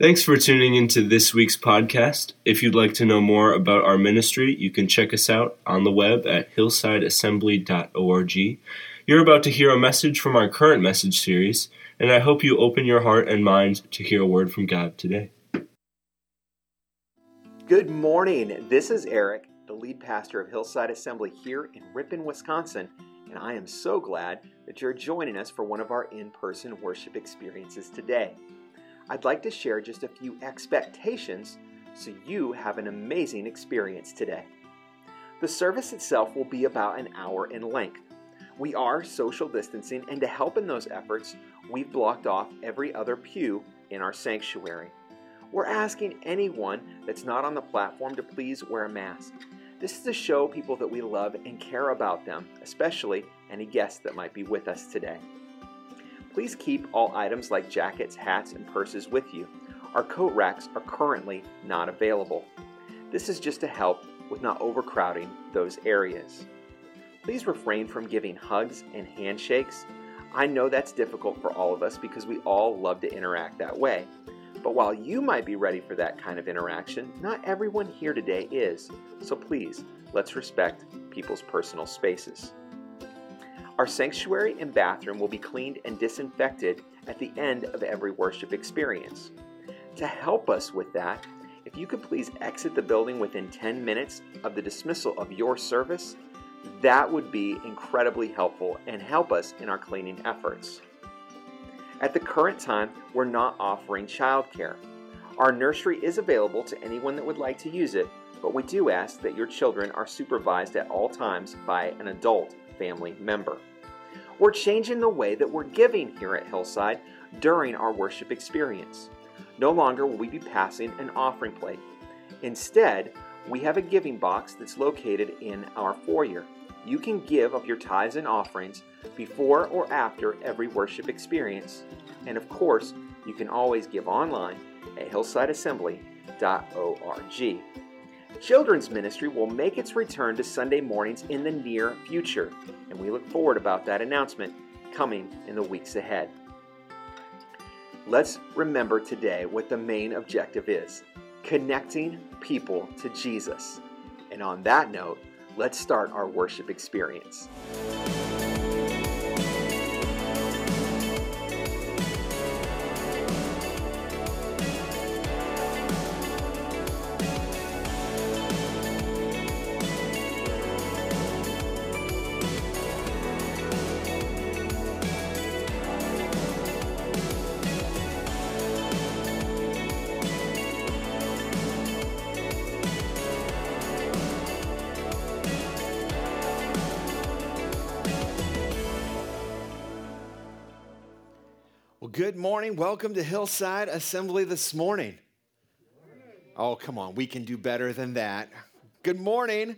Thanks for tuning into this week's podcast. If you'd like to know more about our ministry, you can check us out on the web at hillsideassembly.org. You're about to hear a message from our current message series, and I hope you open your heart and mind to hear a word from God today. Good morning. This is Eric, the lead pastor of Hillside Assembly here in Ripon, Wisconsin, and I am so glad that you're joining us for one of our in person worship experiences today. I'd like to share just a few expectations so you have an amazing experience today. The service itself will be about an hour in length. We are social distancing, and to help in those efforts, we've blocked off every other pew in our sanctuary. We're asking anyone that's not on the platform to please wear a mask. This is to show people that we love and care about them, especially any guests that might be with us today. Please keep all items like jackets, hats, and purses with you. Our coat racks are currently not available. This is just to help with not overcrowding those areas. Please refrain from giving hugs and handshakes. I know that's difficult for all of us because we all love to interact that way. But while you might be ready for that kind of interaction, not everyone here today is. So please, let's respect people's personal spaces. Our sanctuary and bathroom will be cleaned and disinfected at the end of every worship experience. To help us with that, if you could please exit the building within 10 minutes of the dismissal of your service, that would be incredibly helpful and help us in our cleaning efforts. At the current time, we're not offering childcare. Our nursery is available to anyone that would like to use it, but we do ask that your children are supervised at all times by an adult family member. We're changing the way that we're giving here at Hillside during our worship experience. No longer will we be passing an offering plate. Instead, we have a giving box that's located in our foyer. You can give of your tithes and offerings before or after every worship experience. And of course, you can always give online at hillsideassembly.org. Children's ministry will make its return to Sunday mornings in the near future, and we look forward about that announcement coming in the weeks ahead. Let's remember today what the main objective is connecting people to Jesus. And on that note, let's start our worship experience. Welcome to Hillside Assembly this morning. Oh, come on. We can do better than that. Good morning.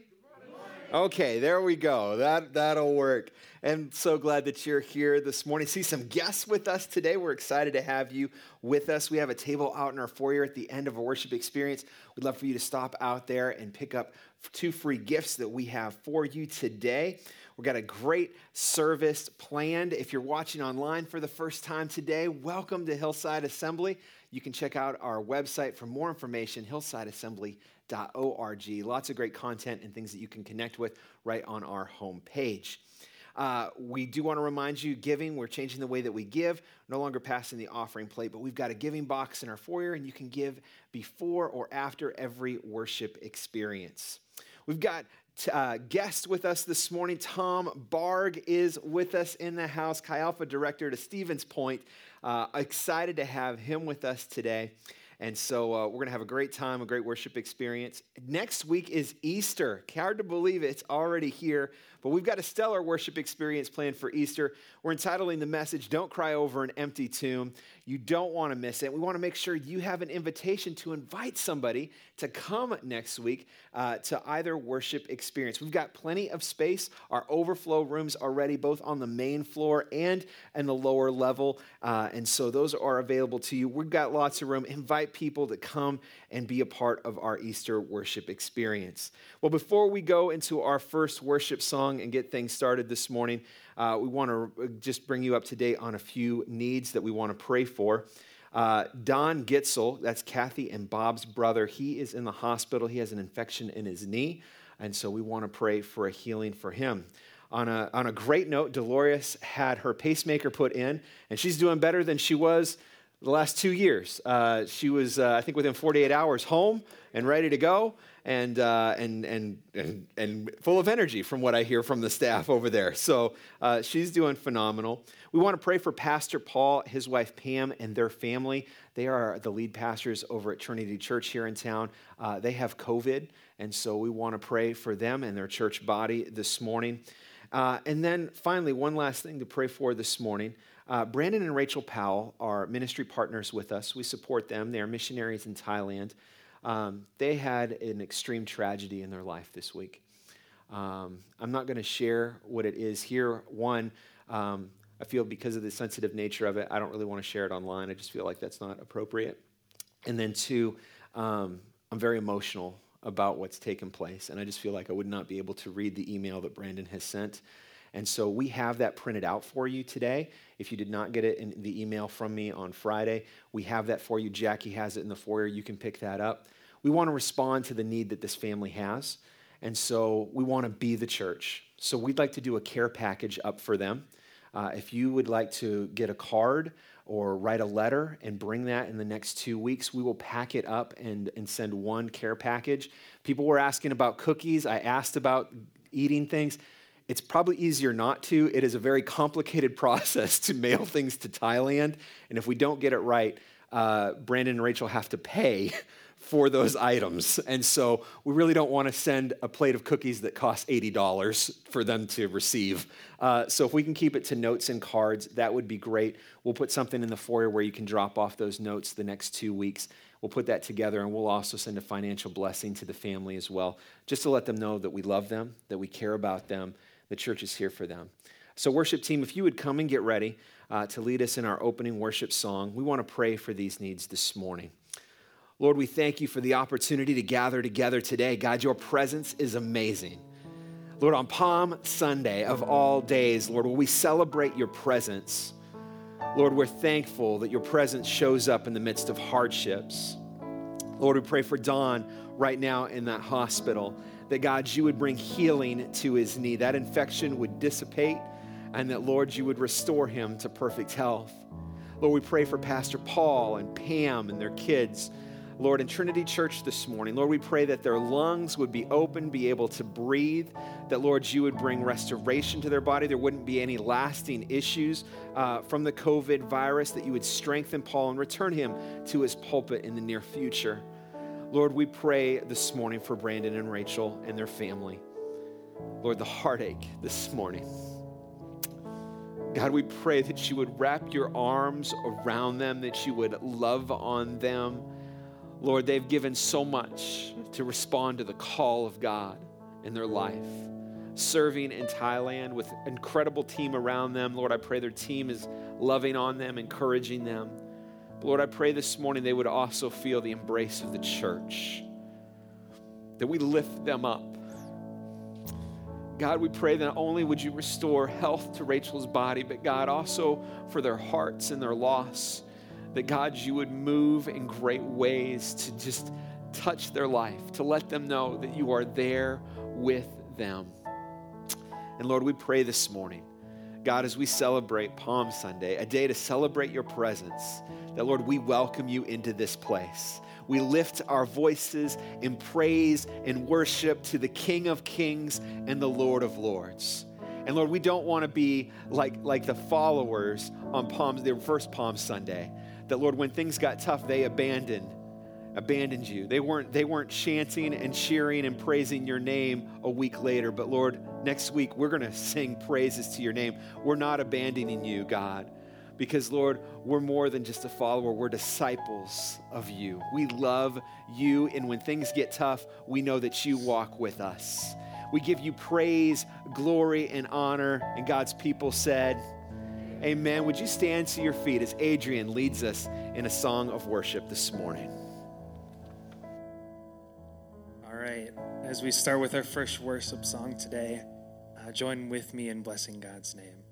Okay, there we go. That that'll work. And so glad that you're here this morning. See some guests with us today. We're excited to have you with us. We have a table out in our foyer at the end of a worship experience. We'd love for you to stop out there and pick up two free gifts that we have for you today. We've got a great service planned. If you're watching online for the first time today, welcome to Hillside Assembly. You can check out our website for more information, hillsideassembly.org. Lots of great content and things that you can connect with right on our homepage. Uh, we do want to remind you giving, we're changing the way that we give, no longer passing the offering plate, but we've got a giving box in our foyer, and you can give before or after every worship experience. We've got uh, guest with us this morning. Tom Barg is with us in the house, Chi Alpha director to Stevens Point. Uh, excited to have him with us today. And so uh, we're going to have a great time, a great worship experience. Next week is Easter. Hard to believe it, it's already here. But we've got a stellar worship experience planned for Easter. We're entitling the message, Don't Cry Over an Empty Tomb. You don't want to miss it. We want to make sure you have an invitation to invite somebody to come next week uh, to either worship experience. We've got plenty of space. Our overflow rooms are ready, both on the main floor and in the lower level. Uh, and so those are available to you. We've got lots of room. Invite people to come and be a part of our Easter worship experience. Well, before we go into our first worship song and get things started this morning, uh, we want to just bring you up to date on a few needs that we want to pray for. Uh, Don Gitzel, that's Kathy and Bob's brother, he is in the hospital. He has an infection in his knee, and so we want to pray for a healing for him. On a, on a great note, Dolores had her pacemaker put in, and she's doing better than she was the last two years. Uh, she was, uh, I think, within 48 hours home and ready to go and, uh, and, and, and, and, full of energy from what I hear from the staff over there. So uh, she's doing phenomenal. We want to pray for Pastor Paul, his wife Pam, and their family. They are the lead pastors over at Trinity Church here in town. Uh, they have COVID, and so we want to pray for them and their church body this morning. Uh, and then finally, one last thing to pray for this morning. Uh, Brandon and Rachel Powell are ministry partners with us. We support them. They are missionaries in Thailand. Um, they had an extreme tragedy in their life this week. Um, I'm not going to share what it is here. One, um, I feel because of the sensitive nature of it, I don't really want to share it online. I just feel like that's not appropriate. And then two, um, I'm very emotional about what's taken place, and I just feel like I would not be able to read the email that Brandon has sent. And so we have that printed out for you today. If you did not get it in the email from me on Friday, we have that for you. Jackie has it in the foyer. You can pick that up. We want to respond to the need that this family has. And so we want to be the church. So we'd like to do a care package up for them. Uh, if you would like to get a card or write a letter and bring that in the next two weeks, we will pack it up and, and send one care package. People were asking about cookies. I asked about eating things. It's probably easier not to. It is a very complicated process to mail things to Thailand. And if we don't get it right, uh, Brandon and Rachel have to pay for those items. And so we really don't want to send a plate of cookies that cost $80 for them to receive. Uh, so if we can keep it to notes and cards, that would be great. We'll put something in the foyer where you can drop off those notes the next two weeks. We'll put that together and we'll also send a financial blessing to the family as well, just to let them know that we love them, that we care about them, the church is here for them. So, worship team, if you would come and get ready uh, to lead us in our opening worship song, we want to pray for these needs this morning. Lord, we thank you for the opportunity to gather together today. God, your presence is amazing. Lord, on Palm Sunday of all days, Lord, will we celebrate your presence? Lord, we're thankful that your presence shows up in the midst of hardships. Lord, we pray for Don right now in that hospital, that God, you would bring healing to his knee, that infection would dissipate, and that, Lord, you would restore him to perfect health. Lord, we pray for Pastor Paul and Pam and their kids. Lord, in Trinity Church this morning, Lord, we pray that their lungs would be open, be able to breathe, that, Lord, you would bring restoration to their body. There wouldn't be any lasting issues uh, from the COVID virus, that you would strengthen Paul and return him to his pulpit in the near future. Lord, we pray this morning for Brandon and Rachel and their family. Lord, the heartache this morning. God, we pray that you would wrap your arms around them, that you would love on them Lord, they've given so much to respond to the call of God in their life. Serving in Thailand with incredible team around them. Lord, I pray their team is loving on them, encouraging them. But Lord, I pray this morning they would also feel the embrace of the church, that we lift them up. God, we pray that not only would you restore health to Rachel's body, but God, also for their hearts and their loss that God, you would move in great ways to just touch their life, to let them know that you are there with them. And Lord, we pray this morning, God, as we celebrate Palm Sunday, a day to celebrate your presence, that Lord, we welcome you into this place. We lift our voices in praise and worship to the King of Kings and the Lord of Lords. And Lord, we don't want to be like, like the followers on Palm, their first Palm Sunday that Lord, when things got tough, they abandoned abandoned you. They weren't they weren't chanting and cheering and praising your name a week later, but Lord, next week we're going to sing praises to your name. We're not abandoning you, God. Because, Lord, we're more than just a follower. We're disciples of you. We love you. And when things get tough, we know that you walk with us. We give you praise, glory, and honor. And God's people said, Amen. Would you stand to your feet as Adrian leads us in a song of worship this morning? All right. As we start with our first worship song today, uh, join with me in blessing God's name.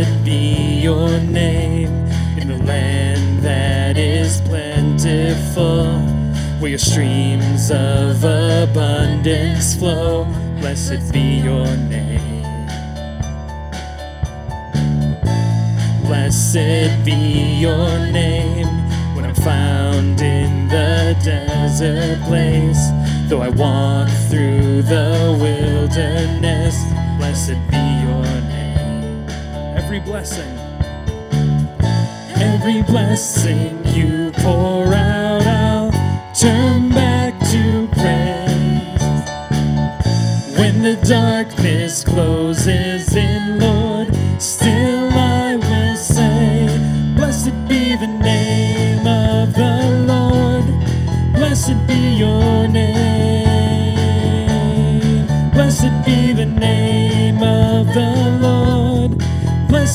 Blessed be your name in the land that is plentiful, where your streams of abundance flow. Blessed be your name. Blessed be your name when I'm found in the desert place. Though I walk through the wilderness, blessed be. Every blessing, every blessing you pour out, I'll turn back to praise. When the darkness closes in,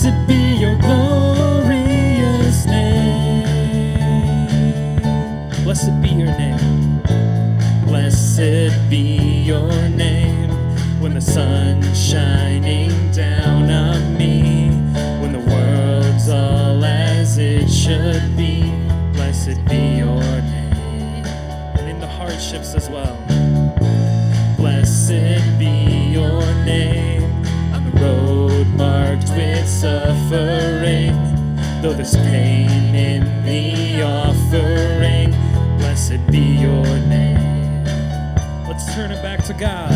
Blessed be your glorious name. Blessed be your name. Blessed be your name when the sun's shining down on me, when the world's all as it should be. Blessed be though there's pain in the offering. Blessed be your name. Let's turn it back to God.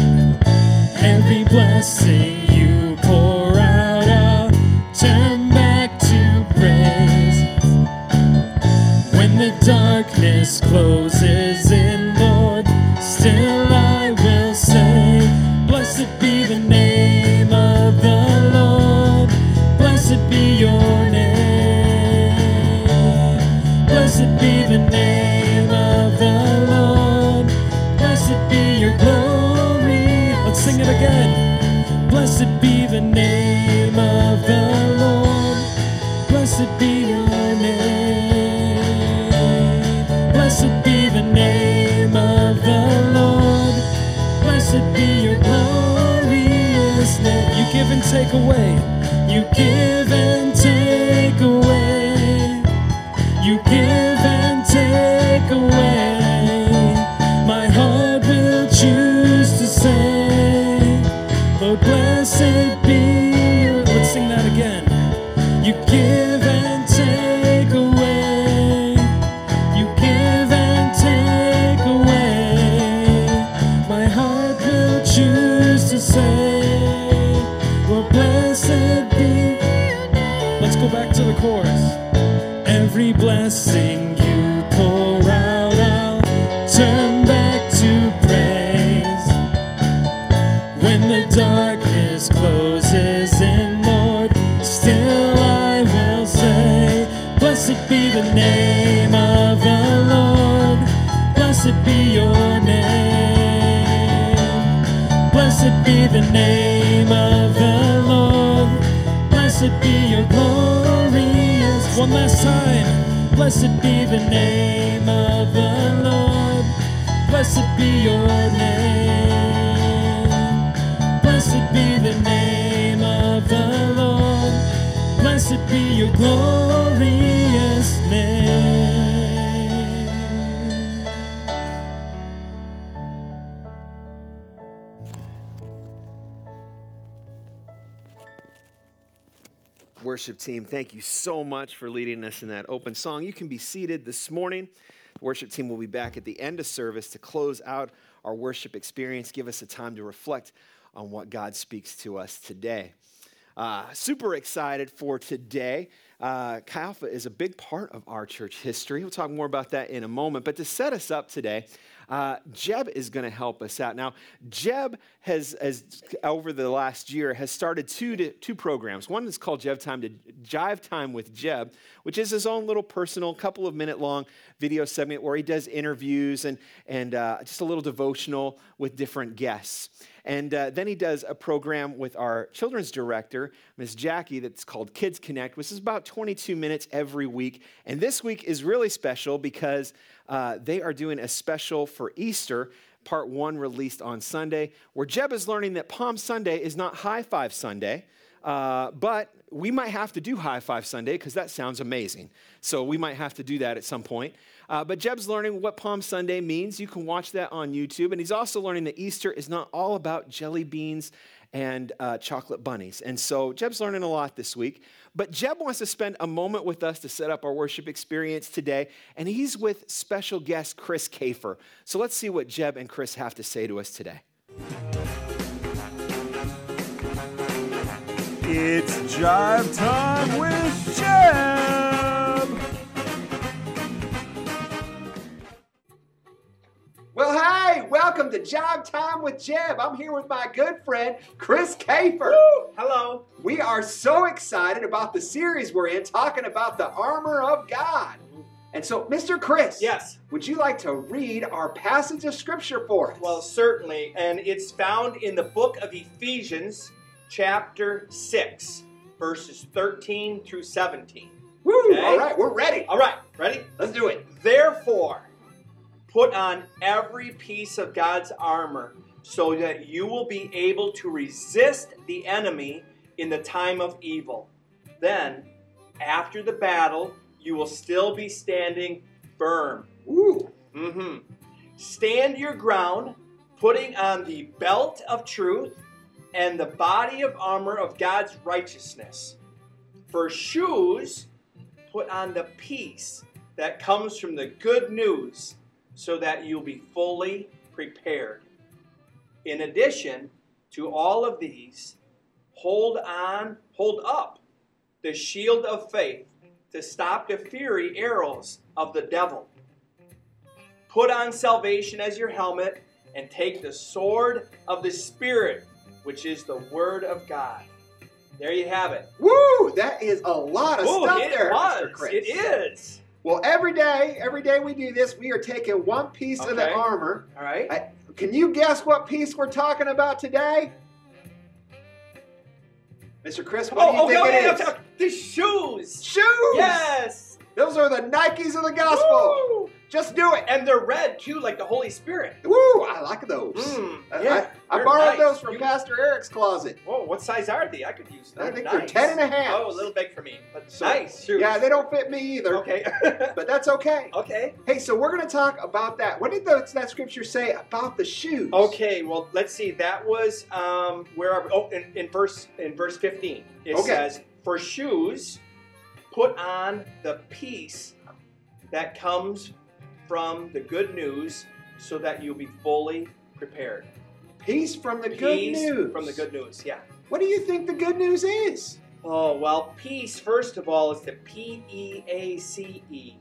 Worship team, thank you so much for leading us in that open song. You can be seated this morning. The worship team will be back at the end of service to close out our worship experience, give us a time to reflect on what God speaks to us today. Uh, super excited for today. Uh, Chi Alpha is a big part of our church history. We'll talk more about that in a moment. But to set us up today, uh, Jeb is going to help us out. Now, Jeb has, has, over the last year, has started two, to, two programs. One is called Jeb Time to Jive Time with Jeb, which is his own little personal, couple of minute long video segment where he does interviews and, and uh, just a little devotional with different guests. And uh, then he does a program with our children's director, Ms. Jackie, that's called Kids Connect, which is about 22 minutes every week. And this week is really special because uh, they are doing a special for Easter, part one released on Sunday, where Jeb is learning that Palm Sunday is not High Five Sunday. Uh, but we might have to do High Five Sunday because that sounds amazing. So we might have to do that at some point. Uh, but Jeb's learning what Palm Sunday means. You can watch that on YouTube. And he's also learning that Easter is not all about jelly beans and uh, chocolate bunnies. And so Jeb's learning a lot this week. But Jeb wants to spend a moment with us to set up our worship experience today. And he's with special guest Chris Kafer. So let's see what Jeb and Chris have to say to us today. It's Jive Time with Jeb! Well, hey, welcome to Job Time with Jeb. I'm here with my good friend, Chris Kafer. Hello. We are so excited about the series we're in talking about the armor of God. And so, Mr. Chris, Yes. would you like to read our passage of scripture for us? Well, certainly. And it's found in the book of Ephesians, chapter 6, verses 13 through 17. Woo, okay. all right, we're ready. All right, ready? Let's do it. Therefore, put on every piece of God's armor so that you will be able to resist the enemy in the time of evil. Then, after the battle, you will still be standing firm. Ooh, hmm Stand your ground, putting on the belt of truth and the body of armor of God's righteousness. For shoes, put on the peace that comes from the good news, so that you'll be fully prepared. In addition to all of these, hold on, hold up the shield of faith to stop the fiery arrows of the devil. Put on salvation as your helmet and take the sword of the Spirit, which is the Word of God. There you have it. woo, that is a lot of Oh, stuff it there, was. Mr. Chris. It is. Well, every day, every day we do this, we are taking one piece of the armor. All right. I, can you guess what piece we're talking about today? Mr. Chris, what do oh, you oh, think okay, it okay, is? okay. The shoes. Shoes! Yes. Those are the Nikes of the gospel. Woo. Just do it. And they're red too, like the Holy Spirit. Woo, I like those. Mm, I, yeah, I, I borrowed nice. those from You- Pastor Eric's closet. Whoa, what size are they? I could use them. I think nice. they're 10 and a half. Oh, a little big for me. But So- nice shoes. Yeah, they don't fit me either. Okay. But that's okay. okay. Hey, so we're going to talk about that. What did the, that scripture say about the shoes? Okay, well, let's see. That was um, where are we? Oh, in, in verse in verse fifteen, it Okay. says, "For shoes, put on the peace that comes from the good news, so that you'll be fully prepared." Peace from the good news. from the good news. Yeah. What do you think the good news is? Oh well, peace. First of all, is the P E A C E.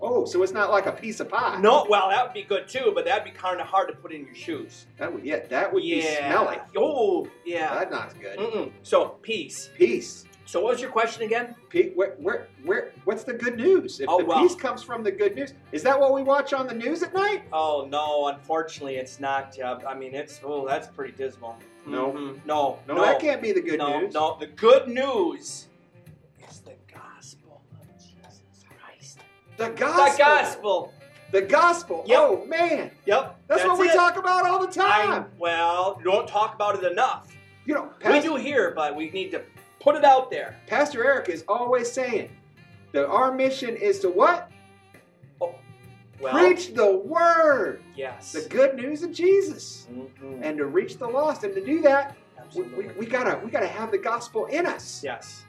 Oh, so it's not like a piece of pie. No, well, that would be good too, but that'd be kind of hard to put in your shoes. That would, yeah, that would be yeah. smelly. Oh, yeah. That's not good. Mm-mm. So peace. Peace. So what was your question again? Pete, where, where, where, what's the good news? If Oh, the well. peace comes from the good news, is that what we watch on the news at night? Oh no, unfortunately, it's not. Uh, I mean, it's oh, that's pretty dismal. No. Mhm. no, No, that can't be the good no, news. No, the good news is the gospel of Jesus Christ. The gospel. The gospel. The gospel. Yep. Oh man, Yep, that's, what we it. talk about all the I, time. well, you don't talk about it enough. you know, we do here, but we need to put it out there. Pastor Eric is always saying that our mission is to what? Well, Preach the word, Yes. the good news of Jesus, Mhm. and to reach the lost. And to do that, we, Absolutely. we, we gotta we gotta have the gospel in us. yes.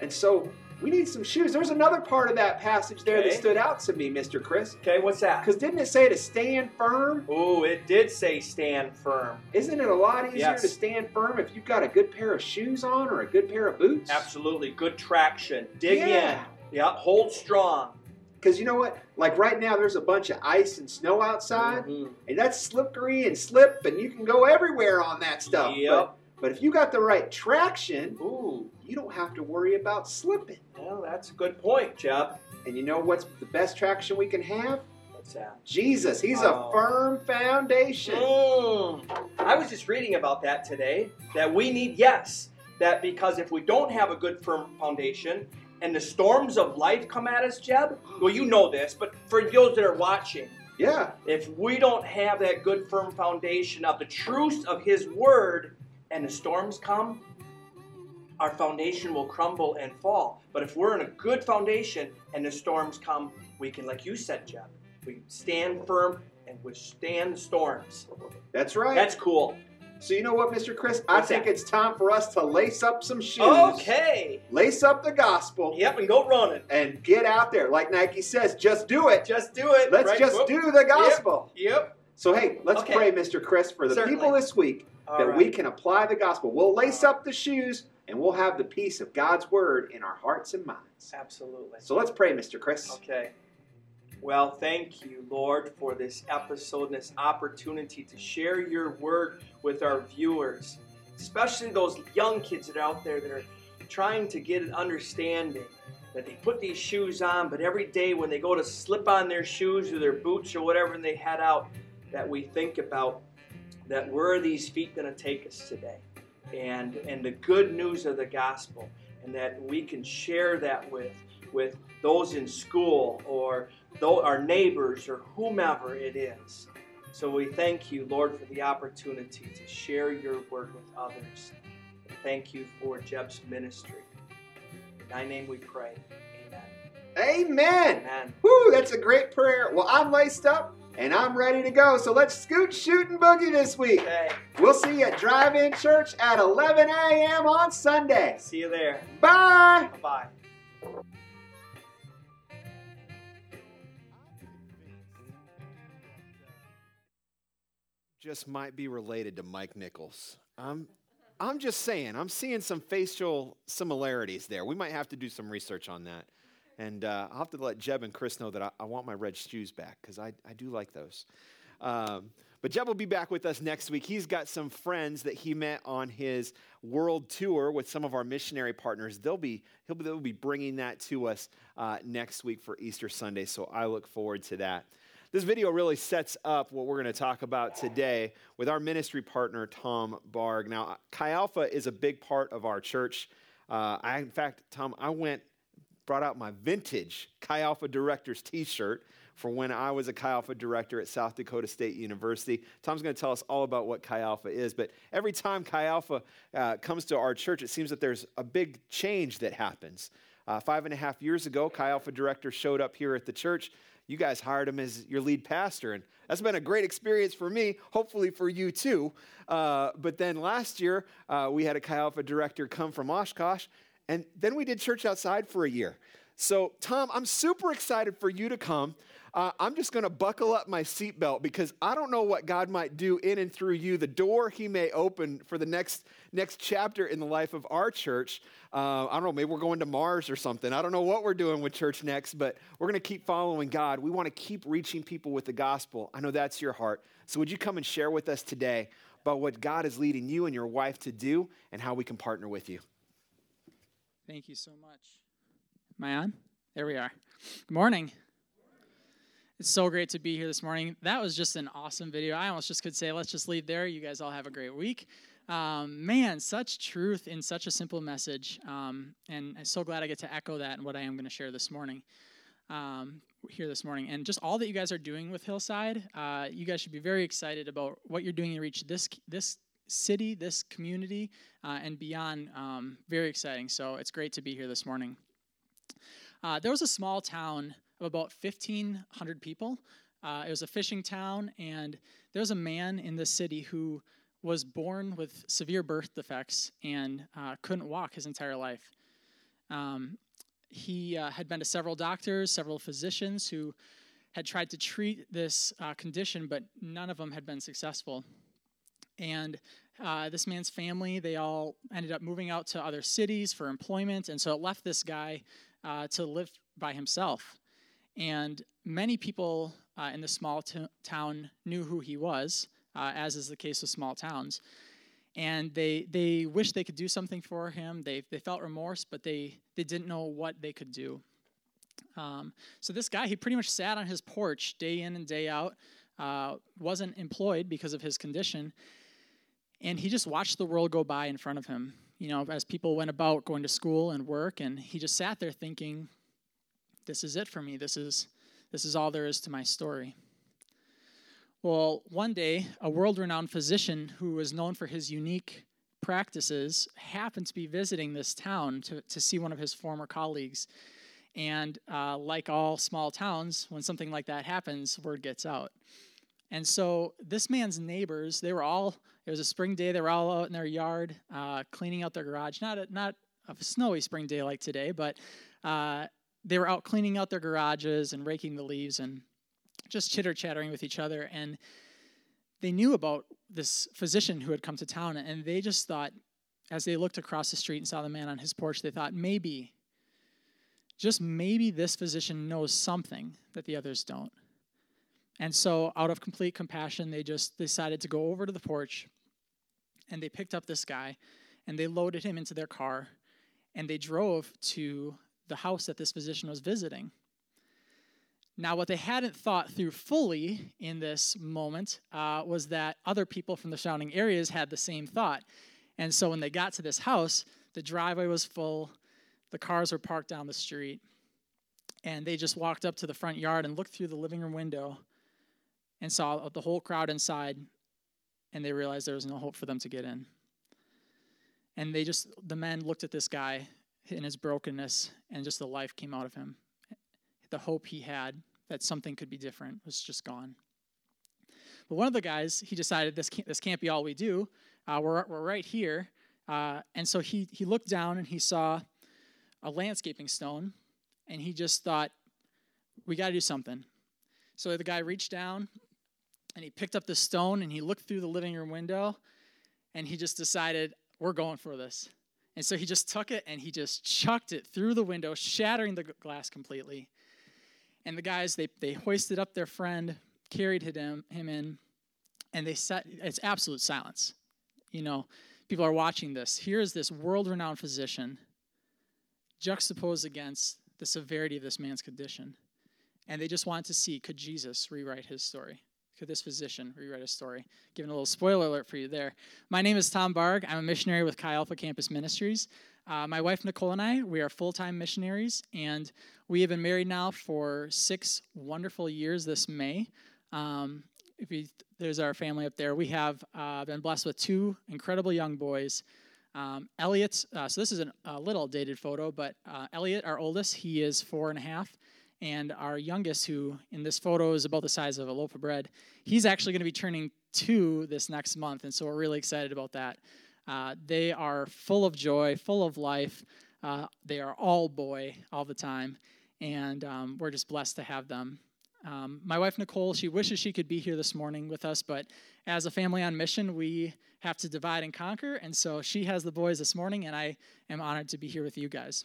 And so we need some shoes. There's another part of that passage there that stood out to me, Mr. Chris. Okay, what's that? Because didn't it say to stand firm? Oh, it did say stand firm. Isn't it a lot easier Yes. to stand firm if you've got a good pair of shoes on or a good pair of boots? Absolutely. Good traction. Dig Yeah. in. Yeah, hold strong. Because you know what? Like right now, there's a bunch of ice and snow outside, Mhm. and that's slippery and slip, and you can go everywhere on that stuff. Yep. But, but if you got the right traction, Ooh, you don't have to worry about slipping. well, that's a good point, Jeb. And you know what's the best traction we can have? What's that? Jesus. He's Oh. a firm foundation. Mm. I was just reading about that today. That we need, yes, that because if we don't have a good firm foundation and the storms of life come at us, Jeb, well, you know this, but for those that are watching, Yeah. if we don't have that good firm foundation of the truth of His Word and the storms come, our foundation will crumble and fall. But if we're in a good foundation and the storms come, we can, like you said, Jeff, we stand firm and withstand storms. That's right. That's cool. so you know what, Mr. Chris? I think that? it's time for us to lace up some shoes. Okay. Lace up the gospel. Yep, and go running. And get out there. Like Nike says, just do it. Just do it. Let's right? just Whoop. do the gospel. Yep. So, hey, let's Okay. pray, Mr. Chris, for the Certainly. people this week All that right. we can apply the gospel. We'll lace up the shoes and we'll have the peace of God's word in our hearts and minds. Absolutely. So, let's pray, Mr. Chris. Okay. Well, thank you, Lord, for this episode and this opportunity to share your word with our viewers, especially those young kids that are out there that are trying to get an understanding that they put these shoes on, but every day when they go to slip on their shoes or their boots or whatever and they head out, that we think about that where are these feet going to take us today? And and the good news of the gospel and that we can share that with with those in school or though our neighbors or whomever it is. So we thank you, Lord, for the opportunity to share your word with others. And thank you for Jeb's ministry. In thy name we pray. Amen. Amen. Amen. Woo, that's a great prayer. Well, I'm laced up and I'm ready to go. So, let's scoot, shoot, and boogie this week. Okay. We'll see you at Drive In Church at 11 a.m. on Sunday. See you there. Bye. Bye bye. just might be related to Mike Nichols. I'm, I'm just saying, I'm seeing some facial similarities there. We might have to do some research on that. And uh, I'll have to let Jeb and Chris know that I, I want my red shoes back because I, I do like those. Um, but Jeb will be back with us next week. He's got some friends that he met on his world tour with some of our missionary partners. They'll be, he'll be, they'll be bringing that to us uh, next week for Easter Sunday. So I look forward to that. This video really sets up what we're going to talk about today with our ministry partner, Tom Barg. Now, Chi Alpha is a big part of our church. Uh, I, in fact, Tom, I went, brought out my vintage Chi Alpha Directors t shirt for when I was a Chi Alpha director at South Dakota State University. Tom's going to tell us all about what Chi Alpha is, but every time Chi Alpha uh, comes to our church, it seems that there's a big change that happens. Uh, five and a half years ago, Chi Alpha director showed up here at the church you guys hired him as your lead pastor. And that's been a great experience for me, hopefully for you too. Uh, but then last year, uh, we had a Chi Alpha director come from Oshkosh, and then we did church outside for a year. So, Tom, I'm super excited for you to come. Uh, I'm just going to buckle up my seatbelt because I don't know what God might do in and through you, the door He may open for the next next chapter in the life of our church. Uh, I don't know, maybe we're going to Mars or something. I don't know what we're doing with church next, but we're going to keep following God. We want to keep reaching people with the gospel. I know that's your heart. So, would you come and share with us today about what God is leading you and your wife to do and how we can partner with you? Thank you so much. Am I on? There we are. Good morning. It's so great to be here this morning. That was just an awesome video. I almost just could say, let's just leave there. You guys all have a great week. Um, man, such truth in such a simple message. Um, and I'm so glad I get to echo that and what I am going to share this morning. Um, here this morning, and just all that you guys are doing with Hillside, uh, you guys should be very excited about what you're doing to reach this this city, this community, uh, and beyond. Um, very exciting. So it's great to be here this morning. Uh, there was a small town of about 1,500 people. Uh, it was a fishing town, and there was a man in the city who was born with severe birth defects and uh, couldn't walk his entire life. Um, he uh, had been to several doctors, several physicians who had tried to treat this uh, condition, but none of them had been successful. And uh, this man's family, they all ended up moving out to other cities for employment, and so it left this guy uh, to live by himself. And many people uh, in the small t- town knew who he was, uh, as is the case with small towns. And they, they wished they could do something for him. They, they felt remorse, but they, they didn't know what they could do. Um, so this guy, he pretty much sat on his porch day in and day out, uh, wasn't employed because of his condition, and he just watched the world go by in front of him. You know, as people went about going to school and work, and he just sat there thinking, "This is it for me. This is this is all there is to my story." Well, one day, a world-renowned physician who was known for his unique practices happened to be visiting this town to, to see one of his former colleagues. And uh, like all small towns, when something like that happens, word gets out. And so this man's neighbors, they were all, it was a spring day, they were all out in their yard uh, cleaning out their garage. Not a, not a snowy spring day like today, but uh, they were out cleaning out their garages and raking the leaves and just chitter chattering with each other. And they knew about this physician who had come to town, and they just thought, as they looked across the street and saw the man on his porch, they thought, maybe, just maybe this physician knows something that the others don't. And so, out of complete compassion, they just decided to go over to the porch and they picked up this guy and they loaded him into their car and they drove to the house that this physician was visiting. Now, what they hadn't thought through fully in this moment uh, was that other people from the surrounding areas had the same thought. And so when they got to this house, the driveway was full, the cars were parked down the street, and they just walked up to the front yard and looked through the living room window and saw the whole crowd inside, and they realized there was no hope for them to get in. And they just, the men looked at this guy in his brokenness, and just the life came out of him the hope he had that something could be different was just gone. But one of the guys, he decided this can't, this can't be all we do. Uh, we're, we're right here. Uh, and so he, he looked down and he saw a landscaping stone, and he just thought, we got to do something. So the guy reached down and he picked up the stone and he looked through the living room window and he just decided, we're going for this. And so he just took it and he just chucked it through the window, shattering the glass completely. And the guys, they, they hoisted up their friend, carried him, him in, and they set, it's absolute silence. You know, people are watching this. Here's this world renowned physician juxtaposed against the severity of this man's condition. And they just wanted to see could Jesus rewrite his story? Could this physician rewrite a story? Giving a little spoiler alert for you there. My name is Tom Barg. I'm a missionary with Chi Alpha Campus Ministries. Uh, my wife Nicole and I, we are full time missionaries, and we have been married now for six wonderful years this May. Um, if we, there's our family up there. We have uh, been blessed with two incredible young boys. Um, Elliot, uh, so this is an, a little dated photo, but uh, Elliot, our oldest, he is four and a half. And our youngest, who in this photo is about the size of a loaf of bread, he's actually going to be turning two this next month. And so we're really excited about that. Uh, they are full of joy, full of life. Uh, they are all boy all the time, and um, we're just blessed to have them. Um, my wife Nicole, she wishes she could be here this morning with us, but as a family on mission, we have to divide and conquer, and so she has the boys this morning, and I am honored to be here with you guys.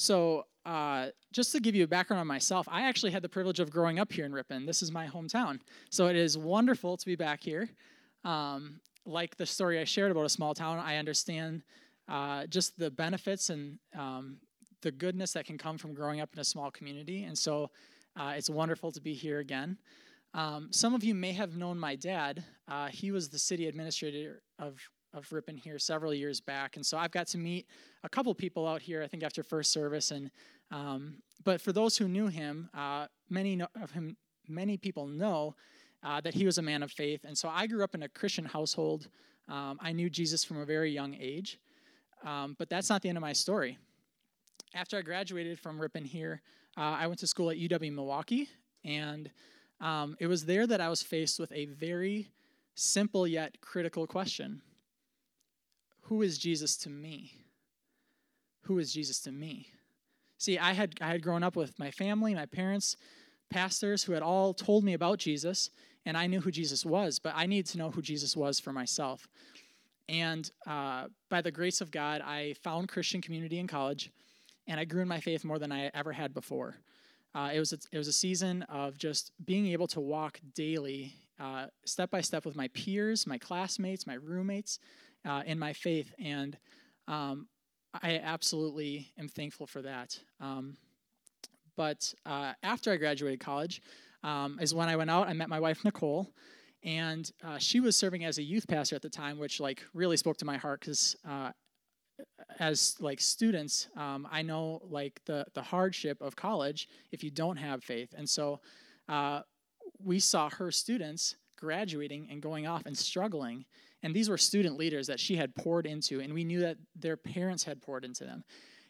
So, uh, just to give you a background on myself, I actually had the privilege of growing up here in Ripon. This is my hometown, so it is wonderful to be back here. Um, like the story I shared about a small town, I understand uh, just the benefits and um, the goodness that can come from growing up in a small community. And so uh, it's wonderful to be here again. Um, some of you may have known my dad. Uh, he was the city administrator of, of Ripon here several years back. And so I've got to meet a couple people out here, I think, after first service. And um, But for those who knew him, uh, many of him, many people know uh, that he was a man of faith. And so I grew up in a Christian household. Um, I knew Jesus from a very young age. Um, but that's not the end of my story. After I graduated from Ripon here, uh, I went to school at UW Milwaukee. And um, it was there that I was faced with a very simple yet critical question Who is Jesus to me? Who is Jesus to me? See, I had, I had grown up with my family, my parents, pastors who had all told me about Jesus, and I knew who Jesus was, but I needed to know who Jesus was for myself. And uh, by the grace of God, I found Christian community in college, and I grew in my faith more than I ever had before. Uh, it was a, it was a season of just being able to walk daily, uh, step by step, with my peers, my classmates, my roommates, uh, in my faith, and um, I absolutely am thankful for that. Um, but uh, after I graduated college, um, is when I went out. I met my wife Nicole, and uh, she was serving as a youth pastor at the time, which like really spoke to my heart because uh, as like students, um, I know like the the hardship of college if you don't have faith, and so uh, we saw her students graduating and going off and struggling, And these were student leaders that she had poured into, and we knew that their parents had poured into them.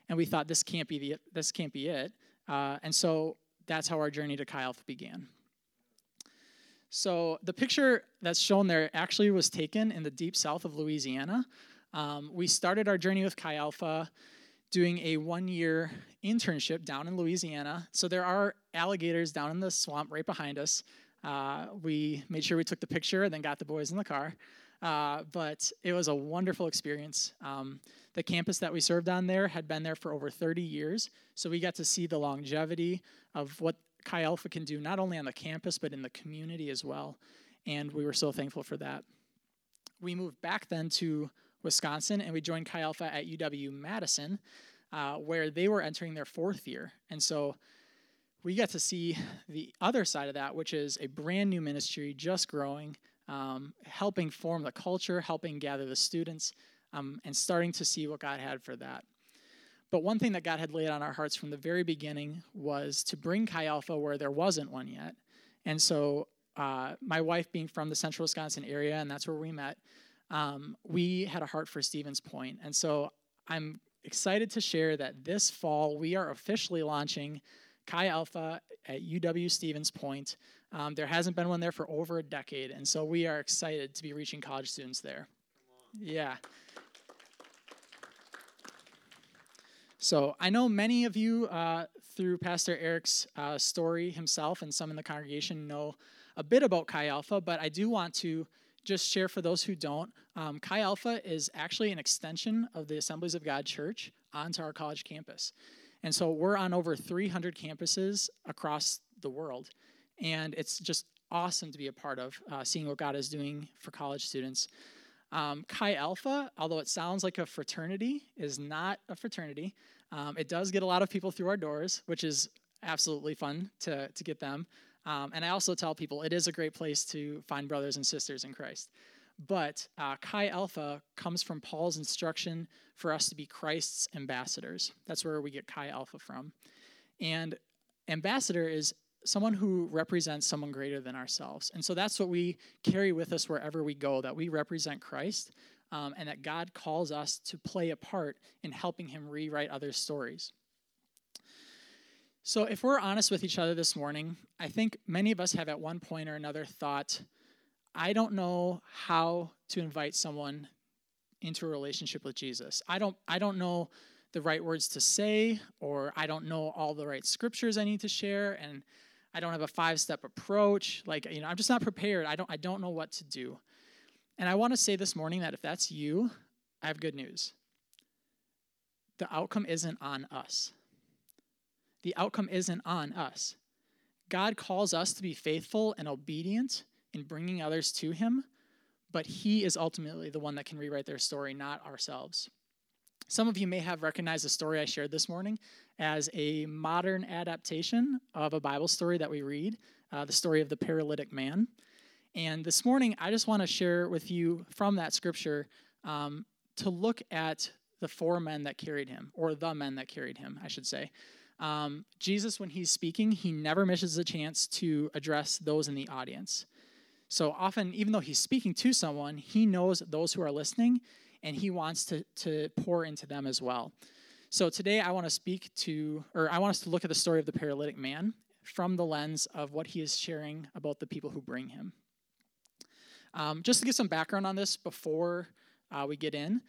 And we thought this can't be the this can't be it. Uh, and so that's how our journey to Chi Alpha began. So the picture that's shown there actually was taken in the deep south of Louisiana. Um, we started our journey with Chi Alpha doing a one-year internship down in Louisiana. So there are alligators down in the swamp right behind us. Uh, we made sure we took the picture and then got the boys in the car. Uh, but it was a wonderful experience. Um, the campus that we served on there had been there for over 30 years, so we got to see the longevity of what Chi Alpha can do, not only on the campus, but in the community as well. And we were so thankful for that. We moved back then to Wisconsin and we joined Chi Alpha at UW Madison, uh, where they were entering their fourth year. And so we got to see the other side of that, which is a brand new ministry just growing, um, helping form the culture, helping gather the students, um, and starting to see what God had for that. But one thing that God had laid on our hearts from the very beginning was to bring Chi Alpha where there wasn't one yet. And so, uh, my wife being from the central Wisconsin area, and that's where we met, um, we had a heart for Stevens Point. And so, I'm excited to share that this fall we are officially launching Chi Alpha at UW Stevens Point. Um, there hasn't been one there for over a decade, and so we are excited to be reaching college students there. Yeah. So I know many of you, uh, through Pastor Eric's uh, story himself and some in the congregation, know a bit about Chi Alpha, but I do want to just share for those who don't. Um, Chi Alpha is actually an extension of the Assemblies of God Church onto our college campus. And so we're on over 300 campuses across the world. And it's just awesome to be a part of, uh, seeing what God is doing for college students. Um, Chi Alpha, although it sounds like a fraternity, is not a fraternity. Um, it does get a lot of people through our doors, which is absolutely fun to, to get them. Um, and I also tell people it is a great place to find brothers and sisters in Christ. But uh, Chi Alpha comes from Paul's instruction for us to be Christ's ambassadors. That's where we get Chi Alpha from. And ambassador is someone who represents someone greater than ourselves. And so that's what we carry with us wherever we go, that we represent Christ um, and that God calls us to play a part in helping him rewrite other stories. So, if we're honest with each other this morning, I think many of us have at one point or another thought, I don't know how to invite someone into a relationship with Jesus. I don't, I don't know the right words to say, or I don't know all the right scriptures I need to share, and I don't have a five-step approach. Like, you know, I'm just not prepared. I don't, I don't know what to do. And I want to say this morning that if that's you, I have good news. The outcome isn't on us. The outcome isn't on us. God calls us to be faithful and obedient in bringing others to Him, but He is ultimately the one that can rewrite their story, not ourselves. Some of you may have recognized the story I shared this morning as a modern adaptation of a Bible story that we read, uh, the story of the paralytic man. And this morning, I just want to share with you from that scripture um, to look at the four men that carried him, or the men that carried him, I should say. Um, Jesus, when he's speaking, he never misses a chance to address those in the audience. So often, even though he's speaking to someone, he knows those who are listening and he wants to, to pour into them as well. So today, I want to speak to, or I want us to look at the story of the paralytic man from the lens of what he is sharing about the people who bring him. Um, just to give some background on this before uh, we get in,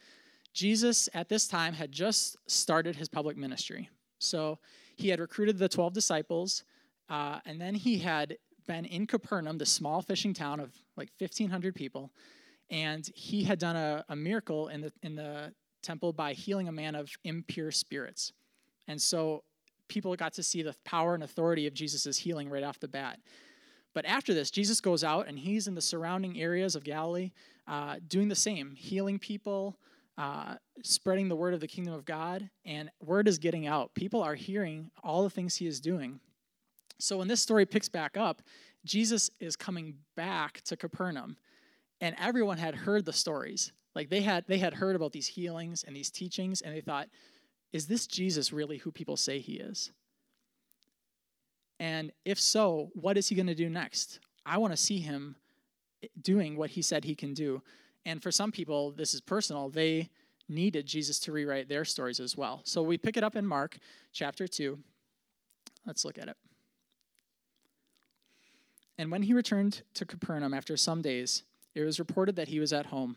Jesus at this time had just started his public ministry. So he had recruited the 12 disciples, uh, and then he had been in Capernaum, the small fishing town of like 1,500 people, and he had done a, a miracle in the, in the temple by healing a man of impure spirits. And so people got to see the power and authority of Jesus' healing right off the bat. But after this, Jesus goes out and he's in the surrounding areas of Galilee uh, doing the same, healing people, uh, spreading the word of the kingdom of God, and word is getting out. People are hearing all the things he is doing. So when this story picks back up, Jesus is coming back to Capernaum, and everyone had heard the stories. Like they had they had heard about these healings and these teachings, and they thought, is this Jesus really who people say he is? And if so, what is he going to do next? I want to see him eh, doing what he said he can do. And for some people, this is personal. They needed Jesus to rewrite their stories as well. So we pick it up in Mark chapter 2. Let's look at it. And when he returned to Capernaum after some days, it was reported that he was at home.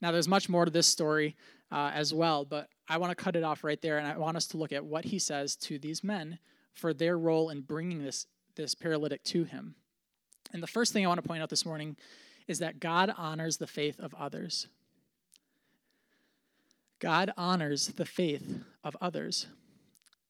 Now, there's much more to this story uh, as well, but I want to cut it off right there, and I want us to look at what he says to these men for their role in bringing this, this paralytic to him. And the first thing I want to point out this morning is that God honors the faith of others. God honors the faith of others.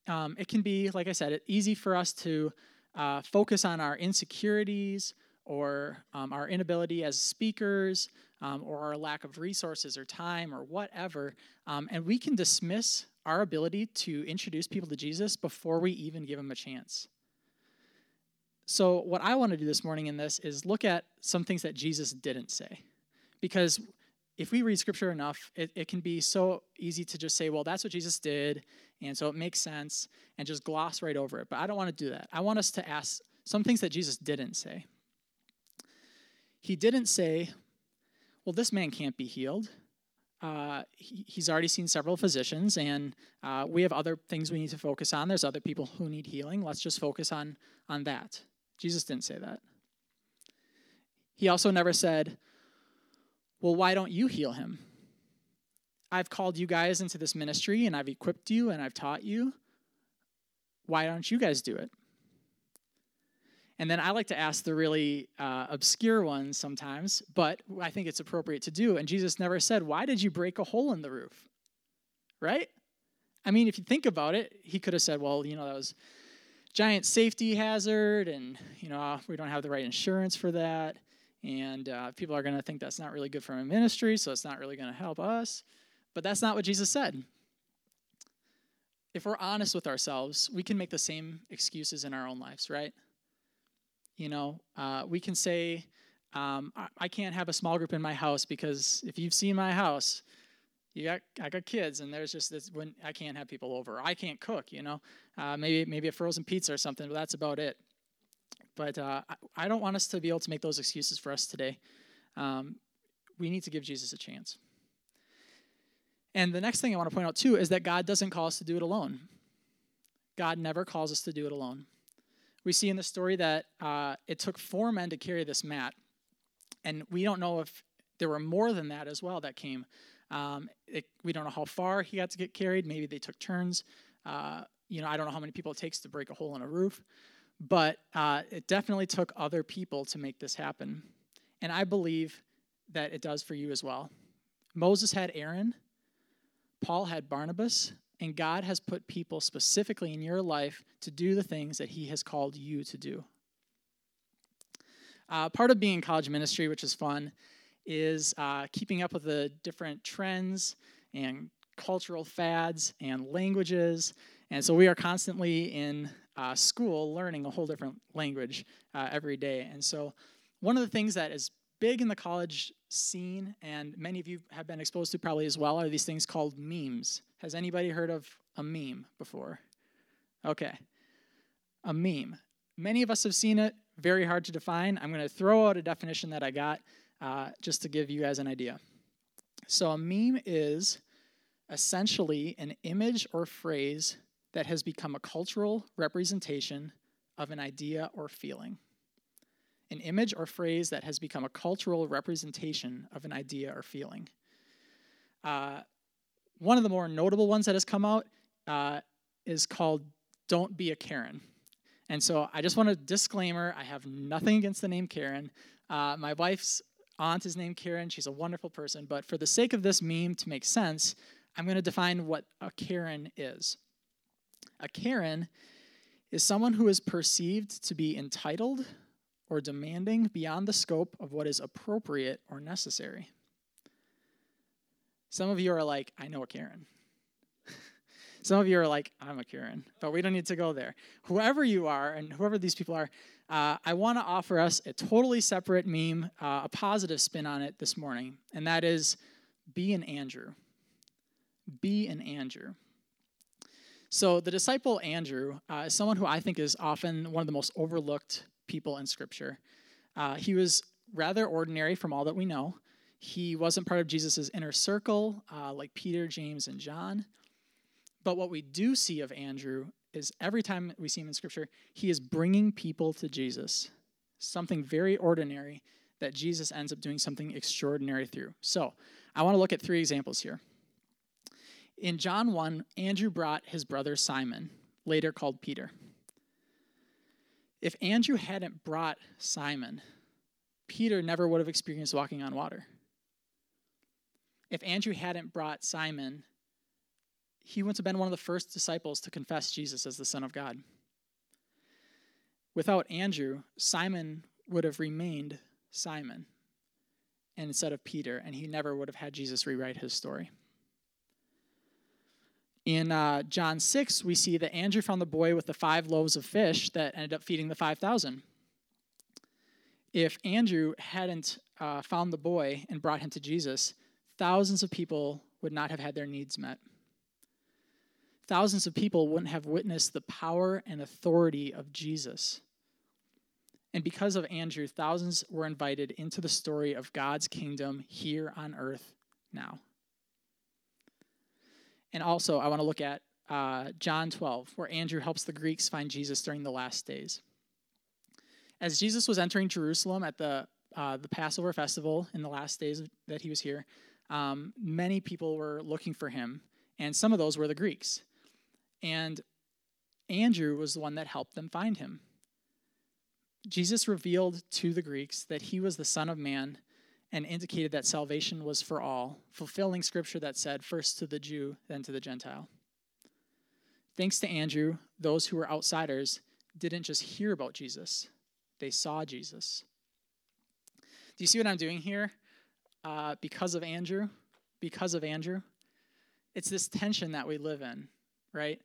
Um, it can be, like I said, easy for us to uh, focus on our insecurities or um, our inability as speakers um, or our lack of resources or time or whatever. Um, and we can dismiss our ability to introduce people to Jesus before we even give them a chance. So, what I want to do this morning in this is look at some things that Jesus didn't say. Because if we read scripture enough, it, it can be so easy to just say, well, that's what Jesus did, and so it makes sense, and just gloss right over it. But I don't want to do that. I want us to ask some things that Jesus didn't say. He didn't say, well, this man can't be healed. Uh, he, he's already seen several physicians, and uh, we have other things we need to focus on. There's other people who need healing. Let's just focus on, on that. Jesus didn't say that. He also never said, Well, why don't you heal him? I've called you guys into this ministry and I've equipped you and I've taught you. Why don't you guys do it? And then I like to ask the really uh, obscure ones sometimes, but I think it's appropriate to do. And Jesus never said, Why did you break a hole in the roof? Right? I mean, if you think about it, he could have said, Well, you know, that was giant safety hazard, and you know we don't have the right insurance for that, and uh, people are going to think that's not really good for our ministry, so it's not really going to help us. But that's not what Jesus said. If we're honest with ourselves, we can make the same excuses in our own lives, right? You know, uh, we can say, um, I, I can't have a small group in my house because if you've seen my house, you got I got kids and there's just this when I can't have people over. I can't cook, you know. Uh, maybe maybe a frozen pizza or something, but that's about it. But uh, I, I, don't want us to be able to make those excuses for us today. Um, we need to give Jesus a chance. And the next thing I want to point out too is that God doesn't call us to do it alone. God never calls us to do it alone. We see in the story that uh, it took four men to carry this mat, and we don't know if there were more than that as well that came. Um, it, we don't know how far he got to get carried. Maybe they took turns. Uh, you know, I don't know how many people it takes to break a hole in a roof, but uh, it definitely took other people to make this happen. And I believe that it does for you as well. Moses had Aaron, Paul had Barnabas, and God has put people specifically in your life to do the things that He has called you to do. Uh, part of being in college ministry, which is fun, is uh, keeping up with the different trends and cultural fads and languages. And so we are constantly in uh, school learning a whole different language uh, every day. And so one of the things that is big in the college scene, and many of you have been exposed to probably as well, are these things called memes. Has anybody heard of a meme before? Okay. A meme. Many of us have seen it, very hard to define. I'm going to throw out a definition that I got uh, just to give you guys an idea. So, a meme is essentially an image or phrase that has become a cultural representation of an idea or feeling. An image or phrase that has become a cultural representation of an idea or feeling. Uh, one of the more notable ones that has come out uh, is called Don't Be a Karen. And so I just want a disclaimer I have nothing against the name Karen. Uh, my wife's aunt is named Karen. She's a wonderful person. But for the sake of this meme to make sense, I'm going to define what a Karen is. A Karen is someone who is perceived to be entitled or demanding beyond the scope of what is appropriate or necessary. Some of you are like, I know a Karen. Some of you are like, I'm a Karen, but we don't need to go there. Whoever you are, and whoever these people are, uh, I want to offer us a totally separate meme, uh, a positive spin on it this morning, and that is be an Andrew. Be an Andrew. So, the disciple Andrew uh, is someone who I think is often one of the most overlooked people in Scripture. Uh, he was rather ordinary from all that we know. He wasn't part of Jesus' inner circle uh, like Peter, James, and John. But what we do see of Andrew is every time we see him in Scripture, he is bringing people to Jesus. Something very ordinary that Jesus ends up doing something extraordinary through. So, I want to look at three examples here. In John 1, Andrew brought his brother Simon, later called Peter. If Andrew hadn't brought Simon, Peter never would have experienced walking on water. If Andrew hadn't brought Simon, he would have been one of the first disciples to confess Jesus as the Son of God. Without Andrew, Simon would have remained Simon instead of Peter, and he never would have had Jesus rewrite his story. In uh, John 6, we see that Andrew found the boy with the five loaves of fish that ended up feeding the 5,000. If Andrew hadn't uh, found the boy and brought him to Jesus, thousands of people would not have had their needs met. Thousands of people wouldn't have witnessed the power and authority of Jesus. And because of Andrew, thousands were invited into the story of God's kingdom here on earth now. And also, I want to look at uh, John 12, where Andrew helps the Greeks find Jesus during the last days. As Jesus was entering Jerusalem at the, uh, the Passover festival in the last days that he was here, um, many people were looking for him, and some of those were the Greeks. And Andrew was the one that helped them find him. Jesus revealed to the Greeks that he was the Son of Man and indicated that salvation was for all, fulfilling scripture that said, first to the Jew, then to the Gentile. Thanks to Andrew, those who were outsiders didn't just hear about Jesus, they saw Jesus. Do you see what I'm doing here? Uh, because of Andrew, because of Andrew, it's this tension that we live in, right?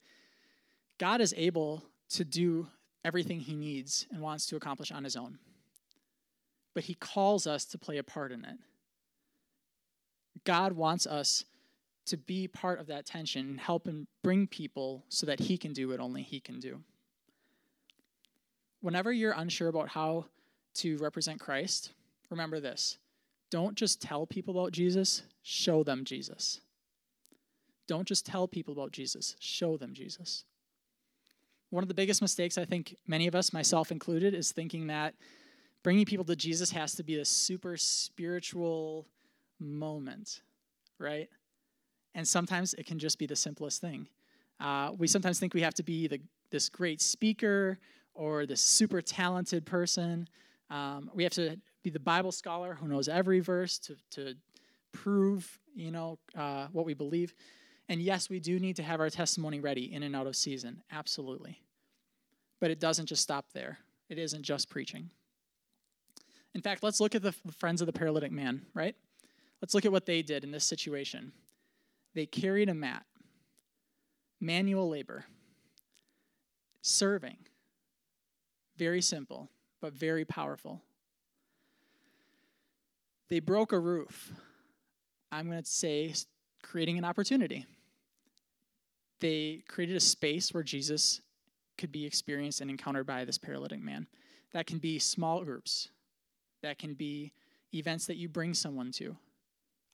God is able to do everything he needs and wants to accomplish on his own but He calls us to play a part in it. God wants us to be part of that tension and help Him bring people so that He can do what only He can do. Whenever you're unsure about how to represent Christ, remember this don't just tell people about Jesus, show them Jesus. Don't just tell people about Jesus, show them Jesus. One of the biggest mistakes I think many of us, myself included, is thinking that bringing people to Jesus has to be this super spiritual moment, right? And sometimes it can just be the simplest thing. Uh, we sometimes think we have to be the, this great speaker or this super talented person. Um, we have to be the Bible scholar who knows every verse to, to prove, you know, uh, what we believe. And yes, we do need to have our testimony ready in and out of season, absolutely. But it doesn't just stop there. It isn't just preaching. In fact, let's look at the friends of the paralytic man, right? Let's look at what they did in this situation. They carried a mat, manual labor, serving. Very simple, but very powerful. They broke a roof. I'm going to say creating an opportunity. They created a space where Jesus could be experienced and encountered by this paralytic man. That can be small groups, that can be events that you bring someone to,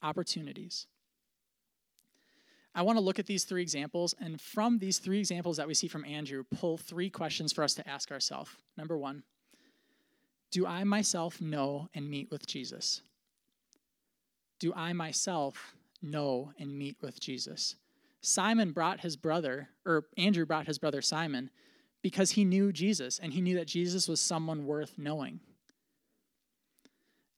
opportunities. I want to look at these three examples, and from these three examples that we see from Andrew, pull three questions for us to ask ourselves. Number one, do I myself know and meet with Jesus? Do I myself know and meet with Jesus? Simon brought his brother, or Andrew brought his brother Simon, because he knew Jesus and he knew that Jesus was someone worth knowing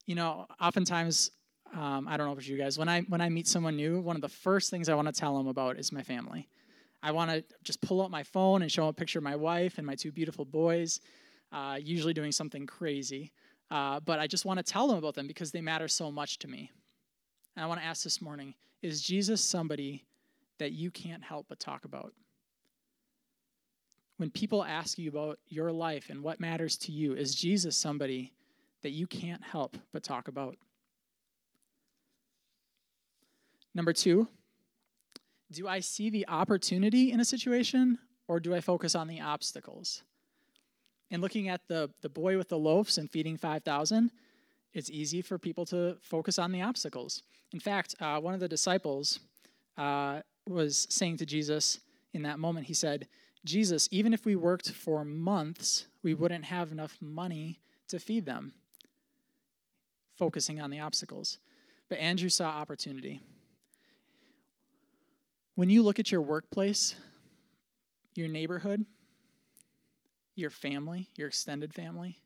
you know, oftentimes, um, I don't know about you guys, when I when I meet someone new, one of the first things I want to tell them about is my family. I want to just pull out my phone and show them a picture of my wife and my two beautiful boys, uh, usually doing something crazy. Uh, but I just want to tell them about them because they matter so much to me. And I want to ask this morning is Jesus somebody that you can't help but talk about? When people ask you about your life and what matters to you, is Jesus somebody that you can't help but talk about? Number two, do I see the opportunity in a situation or do I focus on the obstacles? And looking at the, the boy with the loaves and feeding 5,000, it's easy for people to focus on the obstacles. In fact, uh, one of the disciples uh, was saying to Jesus in that moment, he said, Jesus, even if we worked for months, we wouldn't have enough money to feed them, focusing on the obstacles. But Andrew saw opportunity. When you look at your workplace, your neighborhood, your family, your extended family,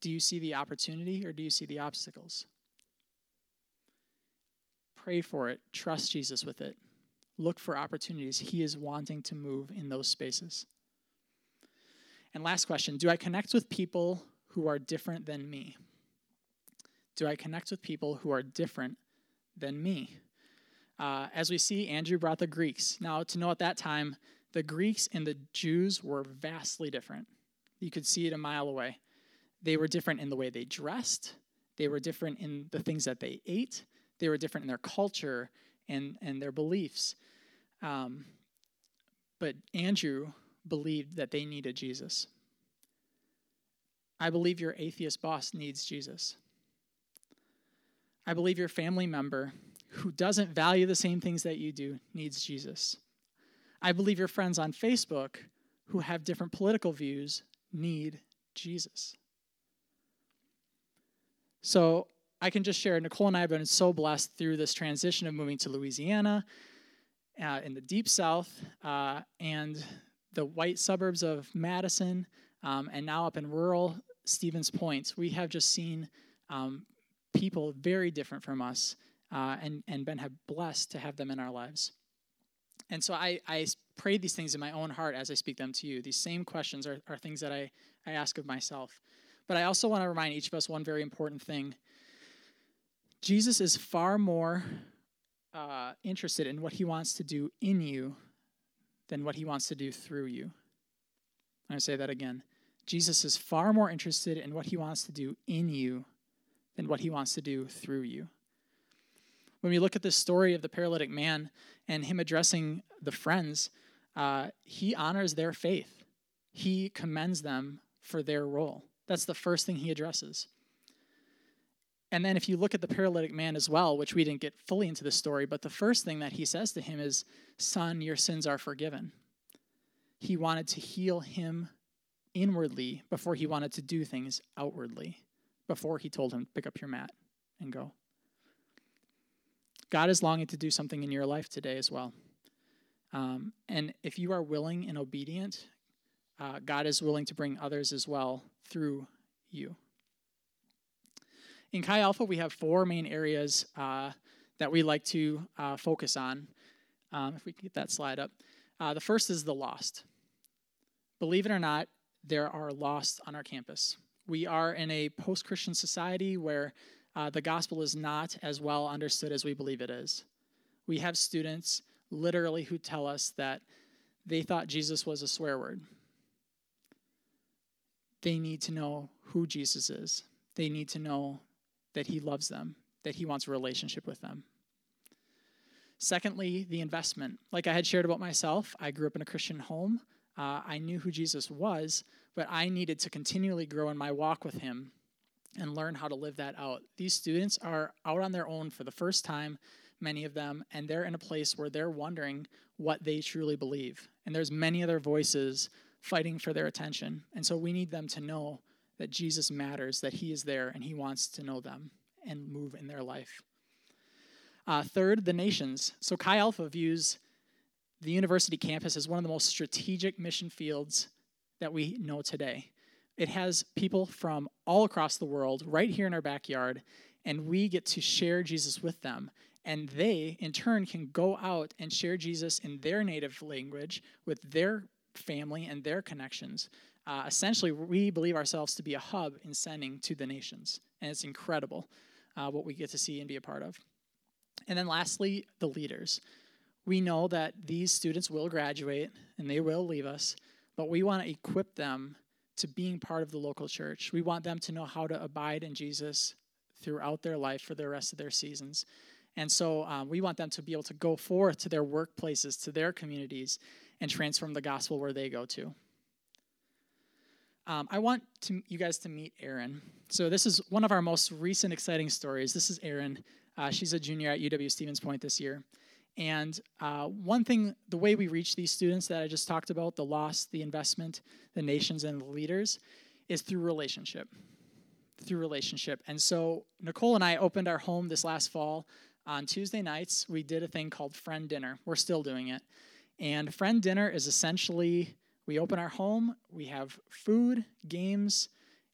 do you see the opportunity or do you see the obstacles? Pray for it. Trust Jesus with it. Look for opportunities. He is wanting to move in those spaces. And last question Do I connect with people who are different than me? Do I connect with people who are different than me? Uh, as we see, Andrew brought the Greeks. Now, to know at that time, the Greeks and the Jews were vastly different. You could see it a mile away. They were different in the way they dressed, they were different in the things that they ate, they were different in their culture and, and their beliefs. Um, but Andrew believed that they needed Jesus. I believe your atheist boss needs Jesus. I believe your family member who doesn't value the same things that you do needs Jesus. I believe your friends on Facebook who have different political views need Jesus. So I can just share, Nicole and I have been so blessed through this transition of moving to Louisiana uh, in the deep south uh, and the white suburbs of Madison, um, and now up in rural Stevens Point. We have just seen um, people very different from us uh, and, and been blessed to have them in our lives. And so I, I pray these things in my own heart as I speak them to you. These same questions are, are things that I, I ask of myself. But I also want to remind each of us one very important thing Jesus is far more uh, interested in what he wants to do in you than what he wants to do through you. I'm going to say that again. Jesus is far more interested in what he wants to do in you than what he wants to do through you. When we look at the story of the paralytic man and him addressing the friends, uh, he honors their faith. He commends them for their role. That's the first thing he addresses. And then if you look at the paralytic man as well, which we didn't get fully into the story, but the first thing that he says to him is, Son, your sins are forgiven. He wanted to heal him inwardly before he wanted to do things outwardly, before he told him, Pick up your mat and go. God is longing to do something in your life today as well. Um, and if you are willing and obedient, uh, God is willing to bring others as well through you. In Chi Alpha, we have four main areas uh, that we like to uh, focus on. Um, if we can get that slide up. Uh, the first is the lost. Believe it or not, there are lost on our campus. We are in a post Christian society where uh, the gospel is not as well understood as we believe it is. We have students literally who tell us that they thought Jesus was a swear word. They need to know who Jesus is. They need to know that he loves them, that he wants a relationship with them. Secondly, the investment. Like I had shared about myself, I grew up in a Christian home. Uh, I knew who Jesus was, but I needed to continually grow in my walk with him and learn how to live that out. These students are out on their own for the first time, many of them, and they're in a place where they're wondering what they truly believe. And there's many other voices fighting for their attention. And so we need them to know that Jesus matters, that He is there, and He wants to know them and move in their life. Uh, third, the nations. So Chi Alpha views the university campus as one of the most strategic mission fields that we know today. It has people from all across the world right here in our backyard, and we get to share Jesus with them. And they, in turn, can go out and share Jesus in their native language with their family and their connections uh, essentially, we believe ourselves to be a hub in sending to the nations. And it's incredible uh, what we get to see and be a part of. And then lastly, the leaders. We know that these students will graduate and they will leave us, but we want to equip them to being part of the local church. We want them to know how to abide in Jesus throughout their life for the rest of their seasons. And so um, we want them to be able to go forth to their workplaces, to their communities, and transform the gospel where they go to. Um, I want to, you guys to meet Erin. So this is one of our most recent exciting stories. This is Erin. Uh, she's a junior at UW Stevens Point this year. And uh, one thing, the way we reach these students that I just talked about, the loss, the investment, the nations, and the leaders, is through relationship. Through relationship. And so Nicole and I opened our home this last fall. On Tuesday nights, we did a thing called Friend Dinner. We're still doing it. And Friend Dinner is essentially we open our home, we have food, games,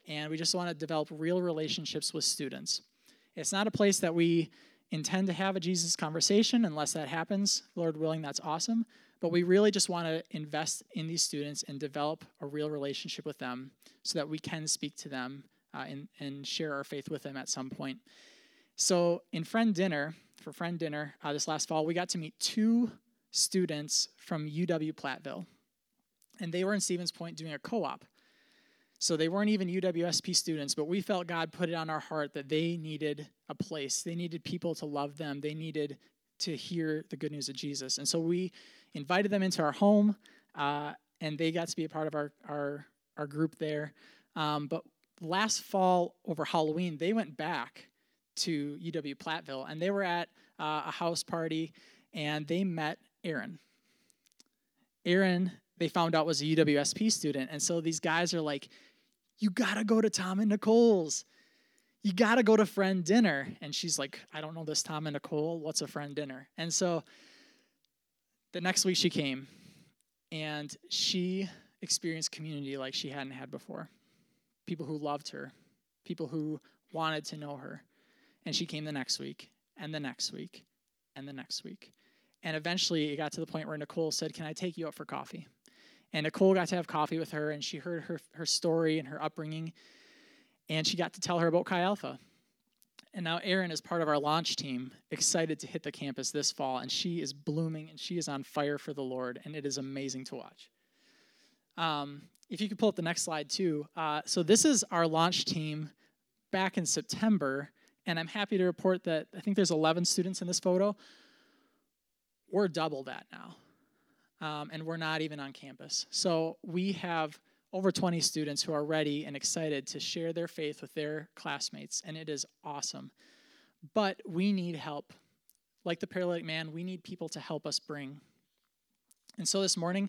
and we just want to develop real relationships with students. It's not a place that we intend to have a Jesus conversation unless that happens. Lord willing, that's awesome. But we really just want to invest in these students and develop a real relationship with them so that we can speak to them uh, and, and share our faith with them at some point. So, in Friend Dinner, for Friend Dinner uh, this last fall, we got to meet two students from UW Platteville. And they were in Stevens Point doing a co op. So they weren't even UWSP students, but we felt God put it on our heart that they needed a place. They needed people to love them. They needed to hear the good news of Jesus. And so we invited them into our home, uh, and they got to be a part of our, our, our group there. Um, but last fall, over Halloween, they went back to UW Platteville, and they were at uh, a house party, and they met Erin. Erin, they found out was a UWSP student. And so these guys are like, you gotta go to Tom and Nicole's. You gotta go to friend dinner. And she's like, I don't know this Tom and Nicole. What's a friend dinner? And so the next week she came and she experienced community like she hadn't had before. People who loved her, people who wanted to know her. And she came the next week, and the next week, and the next week. And eventually it got to the point where Nicole said, Can I take you out for coffee? And Nicole got to have coffee with her, and she heard her, her story and her upbringing, and she got to tell her about Chi Alpha. And now Erin is part of our launch team, excited to hit the campus this fall, and she is blooming and she is on fire for the Lord, and it is amazing to watch. Um, if you could pull up the next slide too. Uh, so this is our launch team back in September, and I'm happy to report that I think there's 11 students in this photo. We're double that now um, and we're not even on campus. So we have over 20 students who are ready and excited to share their faith with their classmates, and it is awesome. But we need help. Like the paralytic man, we need people to help us bring. And so this morning,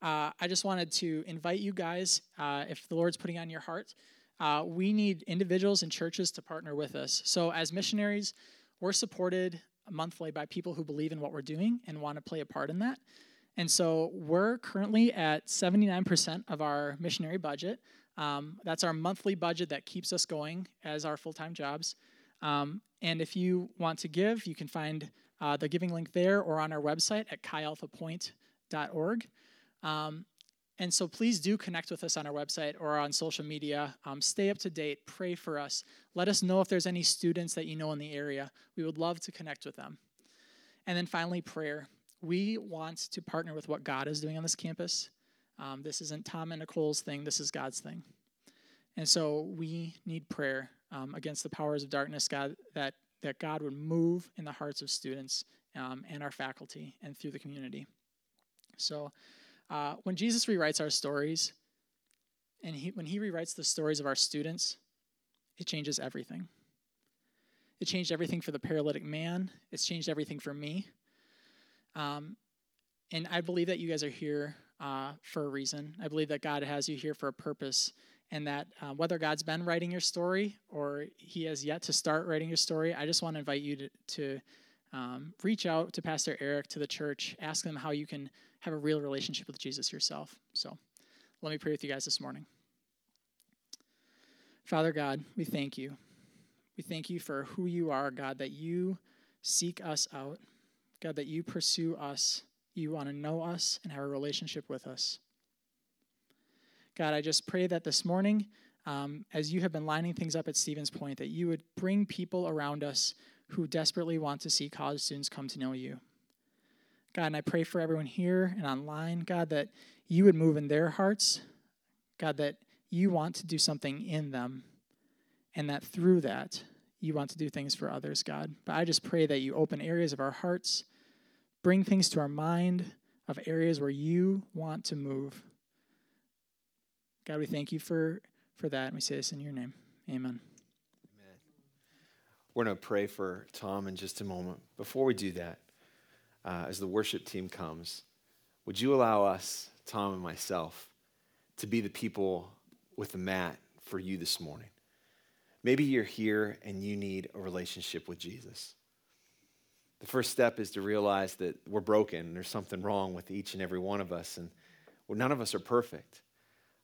uh, I just wanted to invite you guys, uh, if the Lord's putting on your heart, uh, we need individuals and churches to partner with us. So as missionaries, we're supported monthly by people who believe in what we're doing and want to play a part in that. And so we're currently at 79% of our missionary budget. Um, that's our monthly budget that keeps us going as our full time jobs. Um, and if you want to give, you can find uh, the giving link there or on our website at chialphapoint.org. Um, and so please do connect with us on our website or on social media. Um, stay up to date, pray for us. Let us know if there's any students that you know in the area. We would love to connect with them. And then finally, prayer we want to partner with what God is doing on this campus. Um, this isn't Tom and Nicole's thing, this is God's thing. And so we need prayer um, against the powers of darkness, God, that, that God would move in the hearts of students um, and our faculty and through the community. So uh, when Jesus rewrites our stories, and he, when he rewrites the stories of our students, it changes everything. It changed everything for the paralytic man, it's changed everything for me. Um, and I believe that you guys are here uh, for a reason. I believe that God has you here for a purpose, and that uh, whether God's been writing your story or He has yet to start writing your story, I just want to invite you to, to um, reach out to Pastor Eric, to the church, ask them how you can have a real relationship with Jesus yourself. So let me pray with you guys this morning. Father God, we thank you. We thank you for who you are, God, that you seek us out. God, that you pursue us. You want to know us and have a relationship with us. God, I just pray that this morning, um, as you have been lining things up at Stevens Point, that you would bring people around us who desperately want to see college students come to know you. God, and I pray for everyone here and online, God, that you would move in their hearts. God, that you want to do something in them, and that through that, you want to do things for others, God. But I just pray that you open areas of our hearts, bring things to our mind of areas where you want to move. God, we thank you for, for that, and we say this in your name. Amen. Amen. We're going to pray for Tom in just a moment. Before we do that, uh, as the worship team comes, would you allow us, Tom and myself, to be the people with the mat for you this morning? Maybe you're here and you need a relationship with Jesus. The first step is to realize that we're broken there's something wrong with each and every one of us, and none of us are perfect.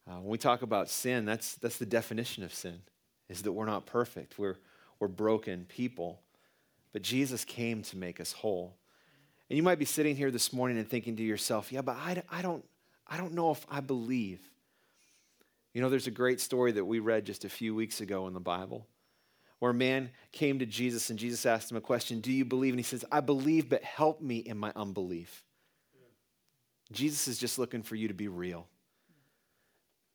Uh, when we talk about sin, that's, that's the definition of sin, is that we're not perfect. We're, we're broken people. But Jesus came to make us whole. And you might be sitting here this morning and thinking to yourself, yeah, but I, I, don't, I don't know if I believe. You know, there's a great story that we read just a few weeks ago in the Bible where a man came to Jesus and Jesus asked him a question Do you believe? And he says, I believe, but help me in my unbelief. Jesus is just looking for you to be real.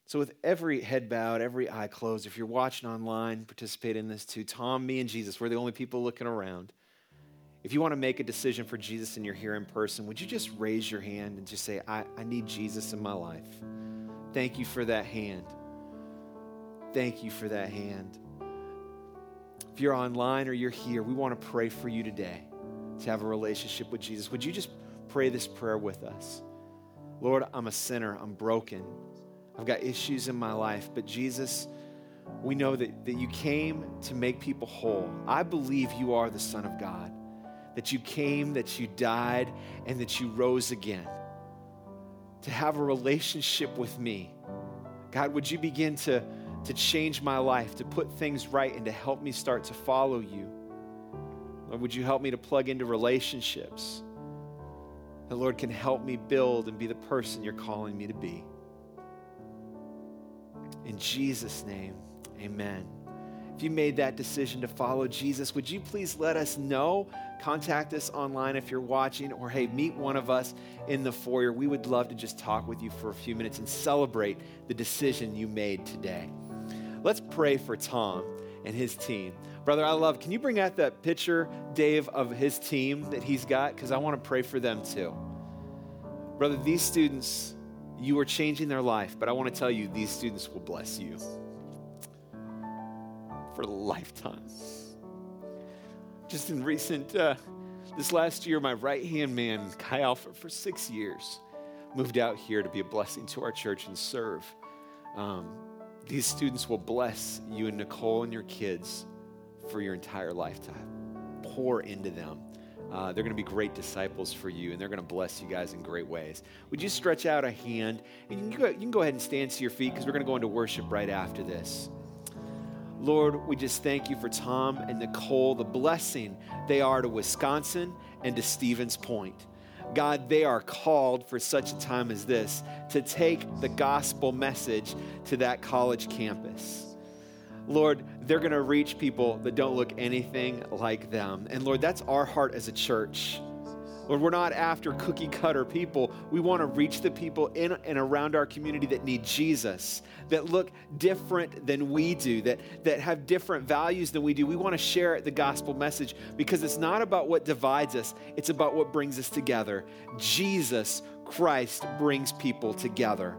So, with every head bowed, every eye closed, if you're watching online, participate in this too. Tom, me, and Jesus, we're the only people looking around. If you want to make a decision for Jesus and you're here in person, would you just raise your hand and just say, I, I need Jesus in my life? Thank you for that hand. Thank you for that hand. If you're online or you're here, we want to pray for you today to have a relationship with Jesus. Would you just pray this prayer with us? Lord, I'm a sinner. I'm broken. I've got issues in my life, but Jesus, we know that, that you came to make people whole. I believe you are the Son of God, that you came, that you died, and that you rose again to have a relationship with me. God, would you begin to, to change my life, to put things right, and to help me start to follow you? Lord, would you help me to plug into relationships? The Lord can help me build and be the person you're calling me to be. In Jesus' name, amen. If you made that decision to follow Jesus, would you please let us know? Contact us online if you're watching, or hey, meet one of us in the foyer. We would love to just talk with you for a few minutes and celebrate the decision you made today. Let's pray for Tom and his team. Brother, I love, can you bring out that picture, Dave, of his team that he's got? Because I want to pray for them too. Brother, these students, you are changing their life, but I want to tell you, these students will bless you for lifetimes. Just in recent, uh, this last year, my right hand man, Kai for six years, moved out here to be a blessing to our church and serve. Um, these students will bless you and Nicole and your kids for your entire lifetime. Pour into them. Uh, they're going to be great disciples for you, and they're going to bless you guys in great ways. Would you stretch out a hand? And you can go, you can go ahead and stand to your feet because we're going to go into worship right after this. Lord, we just thank you for Tom and Nicole, the blessing they are to Wisconsin and to Stevens Point. God, they are called for such a time as this to take the gospel message to that college campus. Lord, they're going to reach people that don't look anything like them. And Lord, that's our heart as a church. Lord, we're not after cookie cutter people. We want to reach the people in and around our community that need Jesus, that look different than we do, that, that have different values than we do. We want to share the gospel message because it's not about what divides us, it's about what brings us together. Jesus Christ brings people together.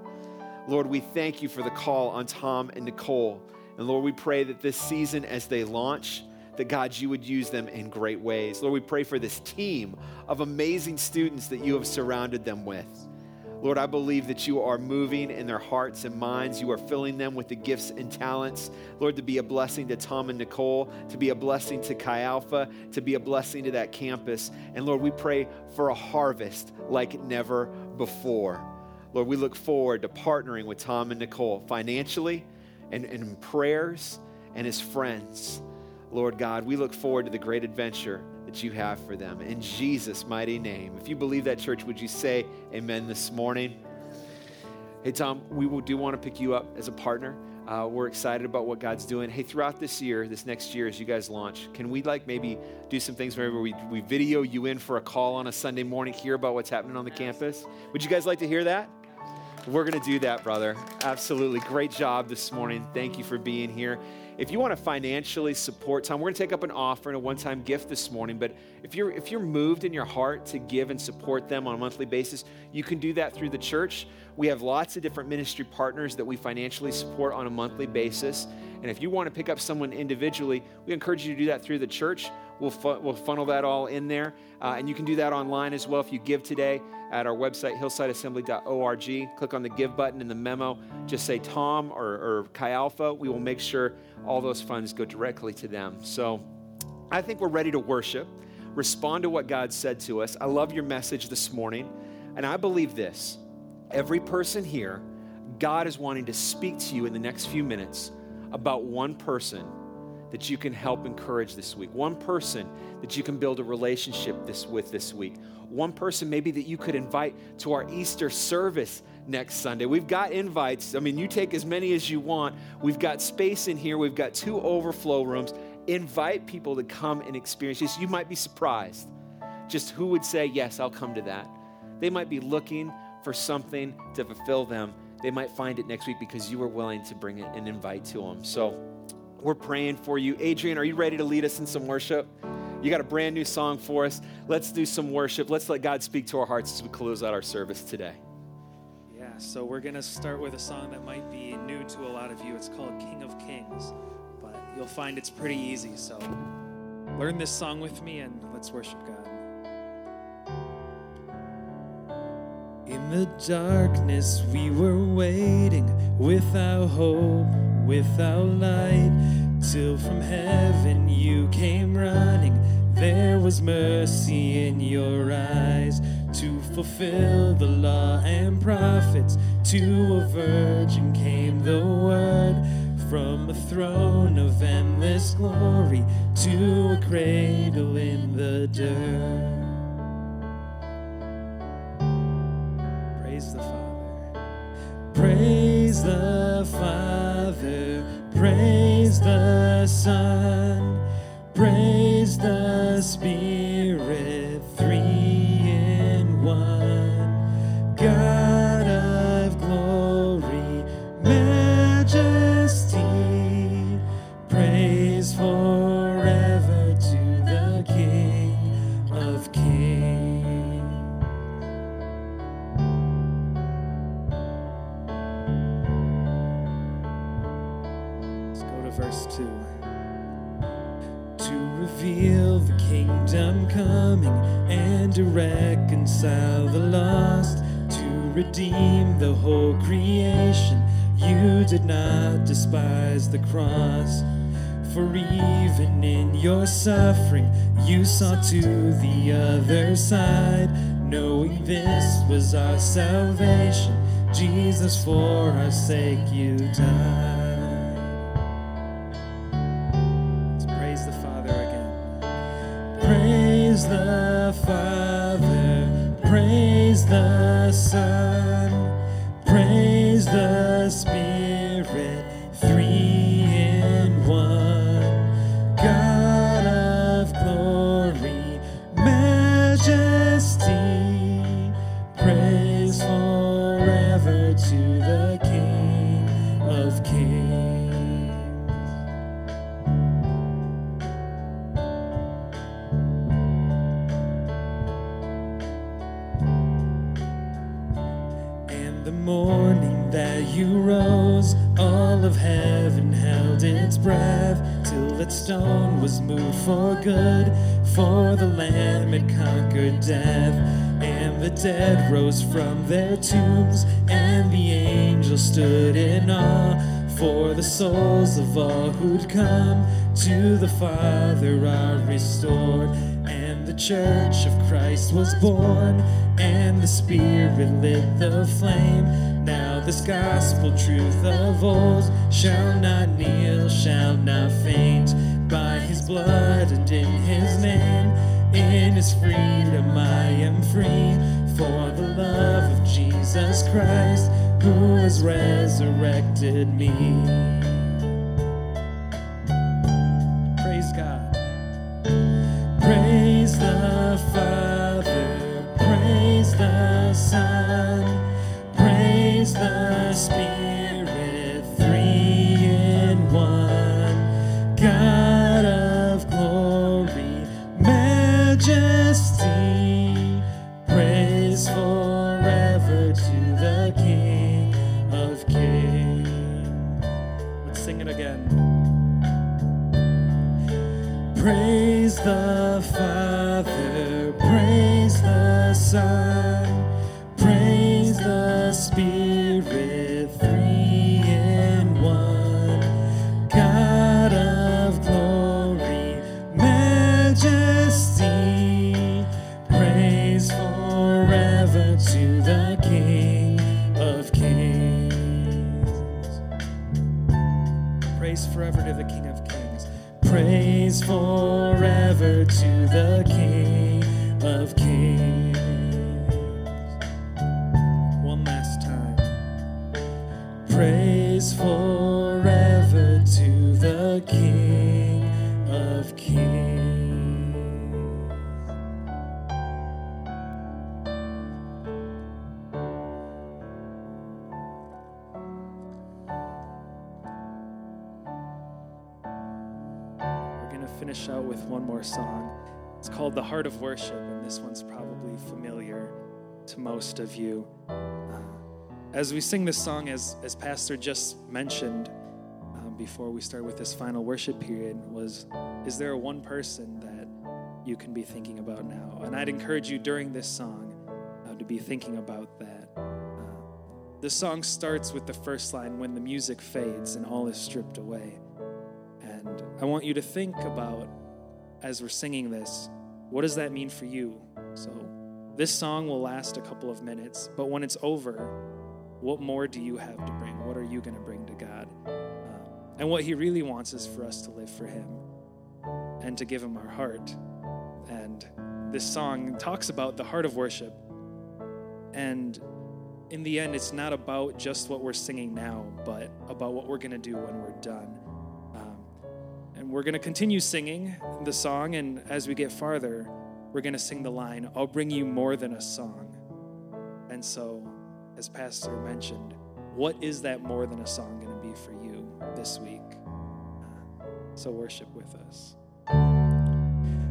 Lord, we thank you for the call on Tom and Nicole. And Lord, we pray that this season, as they launch, that God, you would use them in great ways. Lord, we pray for this team of amazing students that you have surrounded them with. Lord, I believe that you are moving in their hearts and minds. You are filling them with the gifts and talents. Lord, to be a blessing to Tom and Nicole, to be a blessing to Chi Alpha, to be a blessing to that campus. And Lord, we pray for a harvest like never before. Lord, we look forward to partnering with Tom and Nicole financially and, in prayers and as friends. Lord God, we look forward to the great adventure that you have for them. In Jesus' mighty name. If you believe that, church, would you say amen this morning? Hey, Tom, we do want to pick you up as a partner. Uh, we're excited about what God's doing. Hey, throughout this year, this next year, as you guys launch, can we like maybe do some things where we, we video you in for a call on a Sunday morning, hear about what's happening on the campus? Would you guys like to hear that? We're going to do that, brother. Absolutely. Great job this morning. Thank you for being here. If you want to financially support Tom, we're going to take up an offer and a one-time gift this morning. But if you're if you're moved in your heart to give and support them on a monthly basis, you can do that through the church. We have lots of different ministry partners that we financially support on a monthly basis. And if you want to pick up someone individually, we encourage you to do that through the church. We'll, fu- we'll funnel that all in there. Uh, and you can do that online as well if you give today at our website, hillsideassembly.org. Click on the give button in the memo. Just say Tom or, or Chi Alpha. We will make sure all those funds go directly to them. So I think we're ready to worship, respond to what God said to us. I love your message this morning. And I believe this every person here, God is wanting to speak to you in the next few minutes about one person that you can help encourage this week. One person that you can build a relationship this with this week. One person maybe that you could invite to our Easter service next Sunday. We've got invites. I mean, you take as many as you want. We've got space in here. We've got two overflow rooms. Invite people to come and experience this. You might be surprised just who would say, Yes, I'll come to that. They might be looking for something to fulfill them. They might find it next week because you were willing to bring and invite to them. So we're praying for you. Adrian, are you ready to lead us in some worship? You got a brand new song for us. Let's do some worship. Let's let God speak to our hearts as we close out our service today. Yeah, so we're going to start with a song that might be new to a lot of you. It's called King of Kings, but you'll find it's pretty easy. So learn this song with me and let's worship God. In the darkness, we were waiting without hope, without light, till from heaven you came running. There was mercy in your eyes to fulfill the law and prophets. To a virgin came the word from a throne of endless glory to a cradle in the dirt. Praise the Father. Praise the. Praise the Son. Praise the cross. For even in your suffering, you saw to the other side, knowing this was our salvation. Jesus, for our sake, you died. Let's praise the Father again. Praise the Father, praise the Son, for good. For the Lamb had conquered death, and the dead rose from their tombs, and the angels stood in awe. For the souls of all who'd come to the Father are restored, and the church of Christ was born, and the Spirit lit the flame. Now this gospel truth of old shall not kneel, shall not faint. His blood and in his name, in his freedom I am free. For the love of Jesus Christ, who has resurrected me. Praise forever to the King of Kings. We're going to finish out with one more song. It's called The Heart of Worship, and this one's probably familiar to most of you. As we sing this song, as, as Pastor just mentioned um, before we start with this final worship period, was Is there one person that you can be thinking about now? And I'd encourage you during this song uh, to be thinking about that. Uh, this song starts with the first line when the music fades and all is stripped away. And I want you to think about, as we're singing this, what does that mean for you? So, this song will last a couple of minutes, but when it's over, what more do you have to bring? What are you going to bring to God? Uh, and what He really wants is for us to live for Him and to give Him our heart. And this song talks about the heart of worship. And in the end, it's not about just what we're singing now, but about what we're going to do when we're done. Um, and we're going to continue singing the song, and as we get farther, we're going to sing the line, I'll bring you more than a song. And so, as Pastor mentioned, what is that more than a song going to be for you this week? So, worship with us.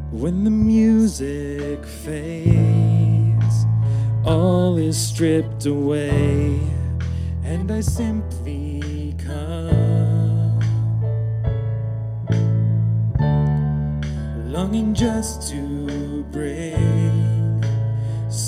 When the music fades, all is stripped away, and I simply come, longing just to bring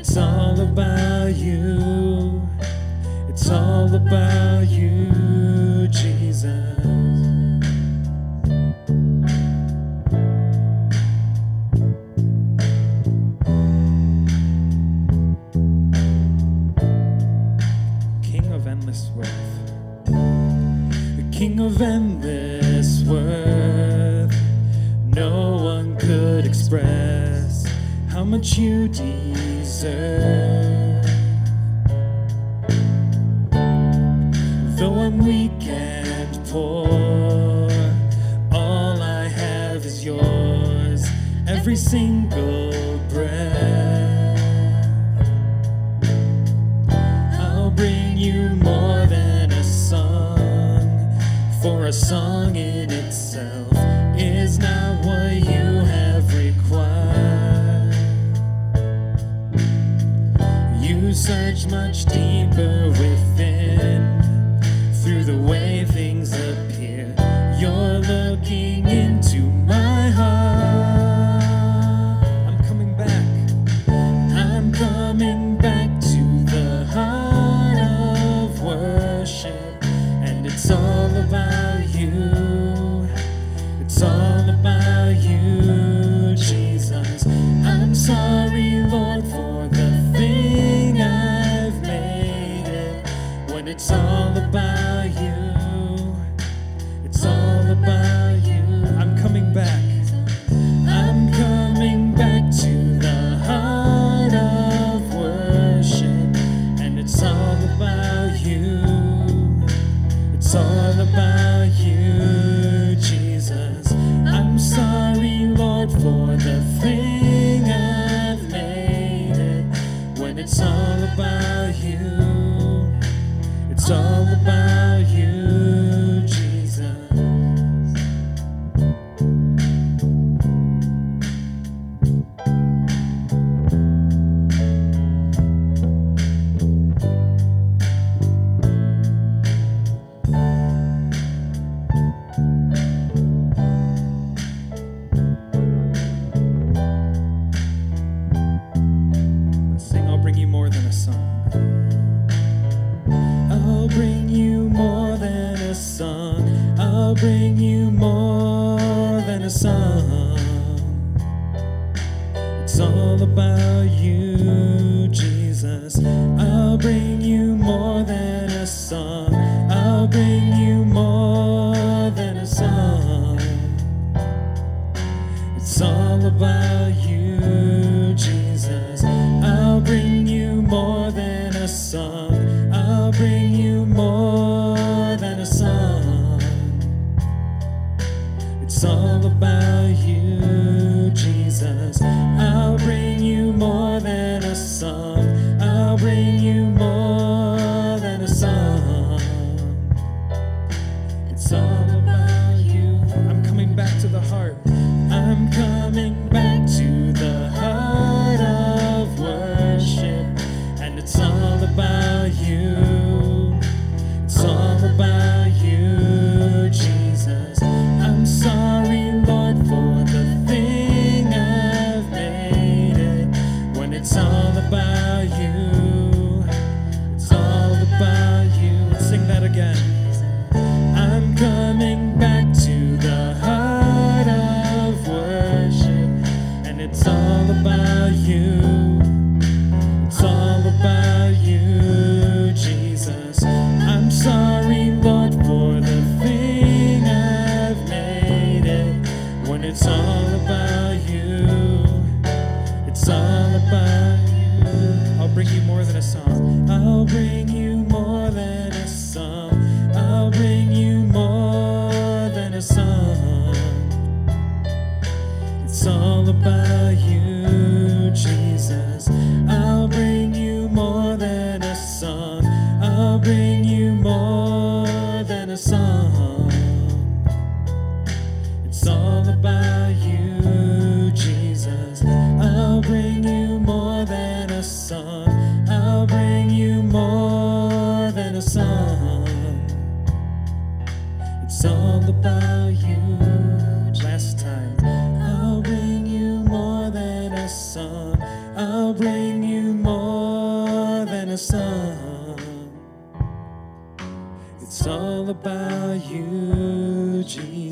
it's all about you, it's all about you, Jesus. King of endless worth. The King of endless worth. No one could express how much you deserve. Though I'm weak and poor, all I have is yours. Every single bring you more than a song. I'll bring you more than a song. I'll bring you more than a song. It's all about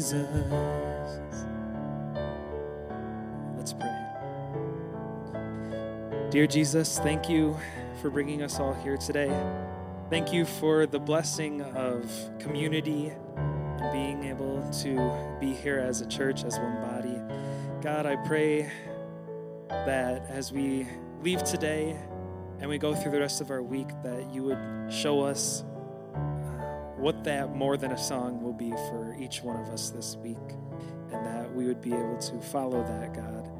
Jesus. Let's pray. Dear Jesus, thank you for bringing us all here today. Thank you for the blessing of community and being able to be here as a church, as one body. God, I pray that as we leave today and we go through the rest of our week, that you would show us what that more than a song will be for each one of us this week, and that we would be able to follow that, God.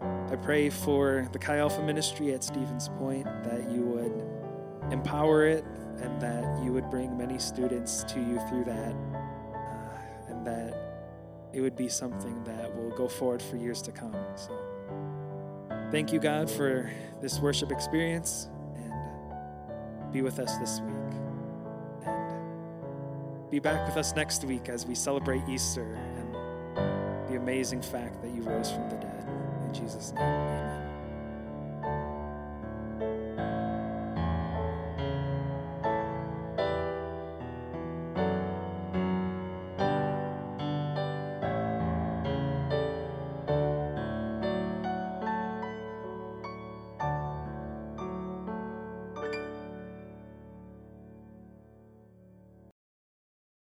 Uh, I pray for the Chi Alpha ministry at Stevens Point that you would empower it and that you would bring many students to you through that. and that it would be something that will go forward for years to come. So thank you, God, for this worship experience and be with us this week. Be back with us next week as we celebrate Easter and the amazing fact that you rose from the dead. In Jesus' name, amen.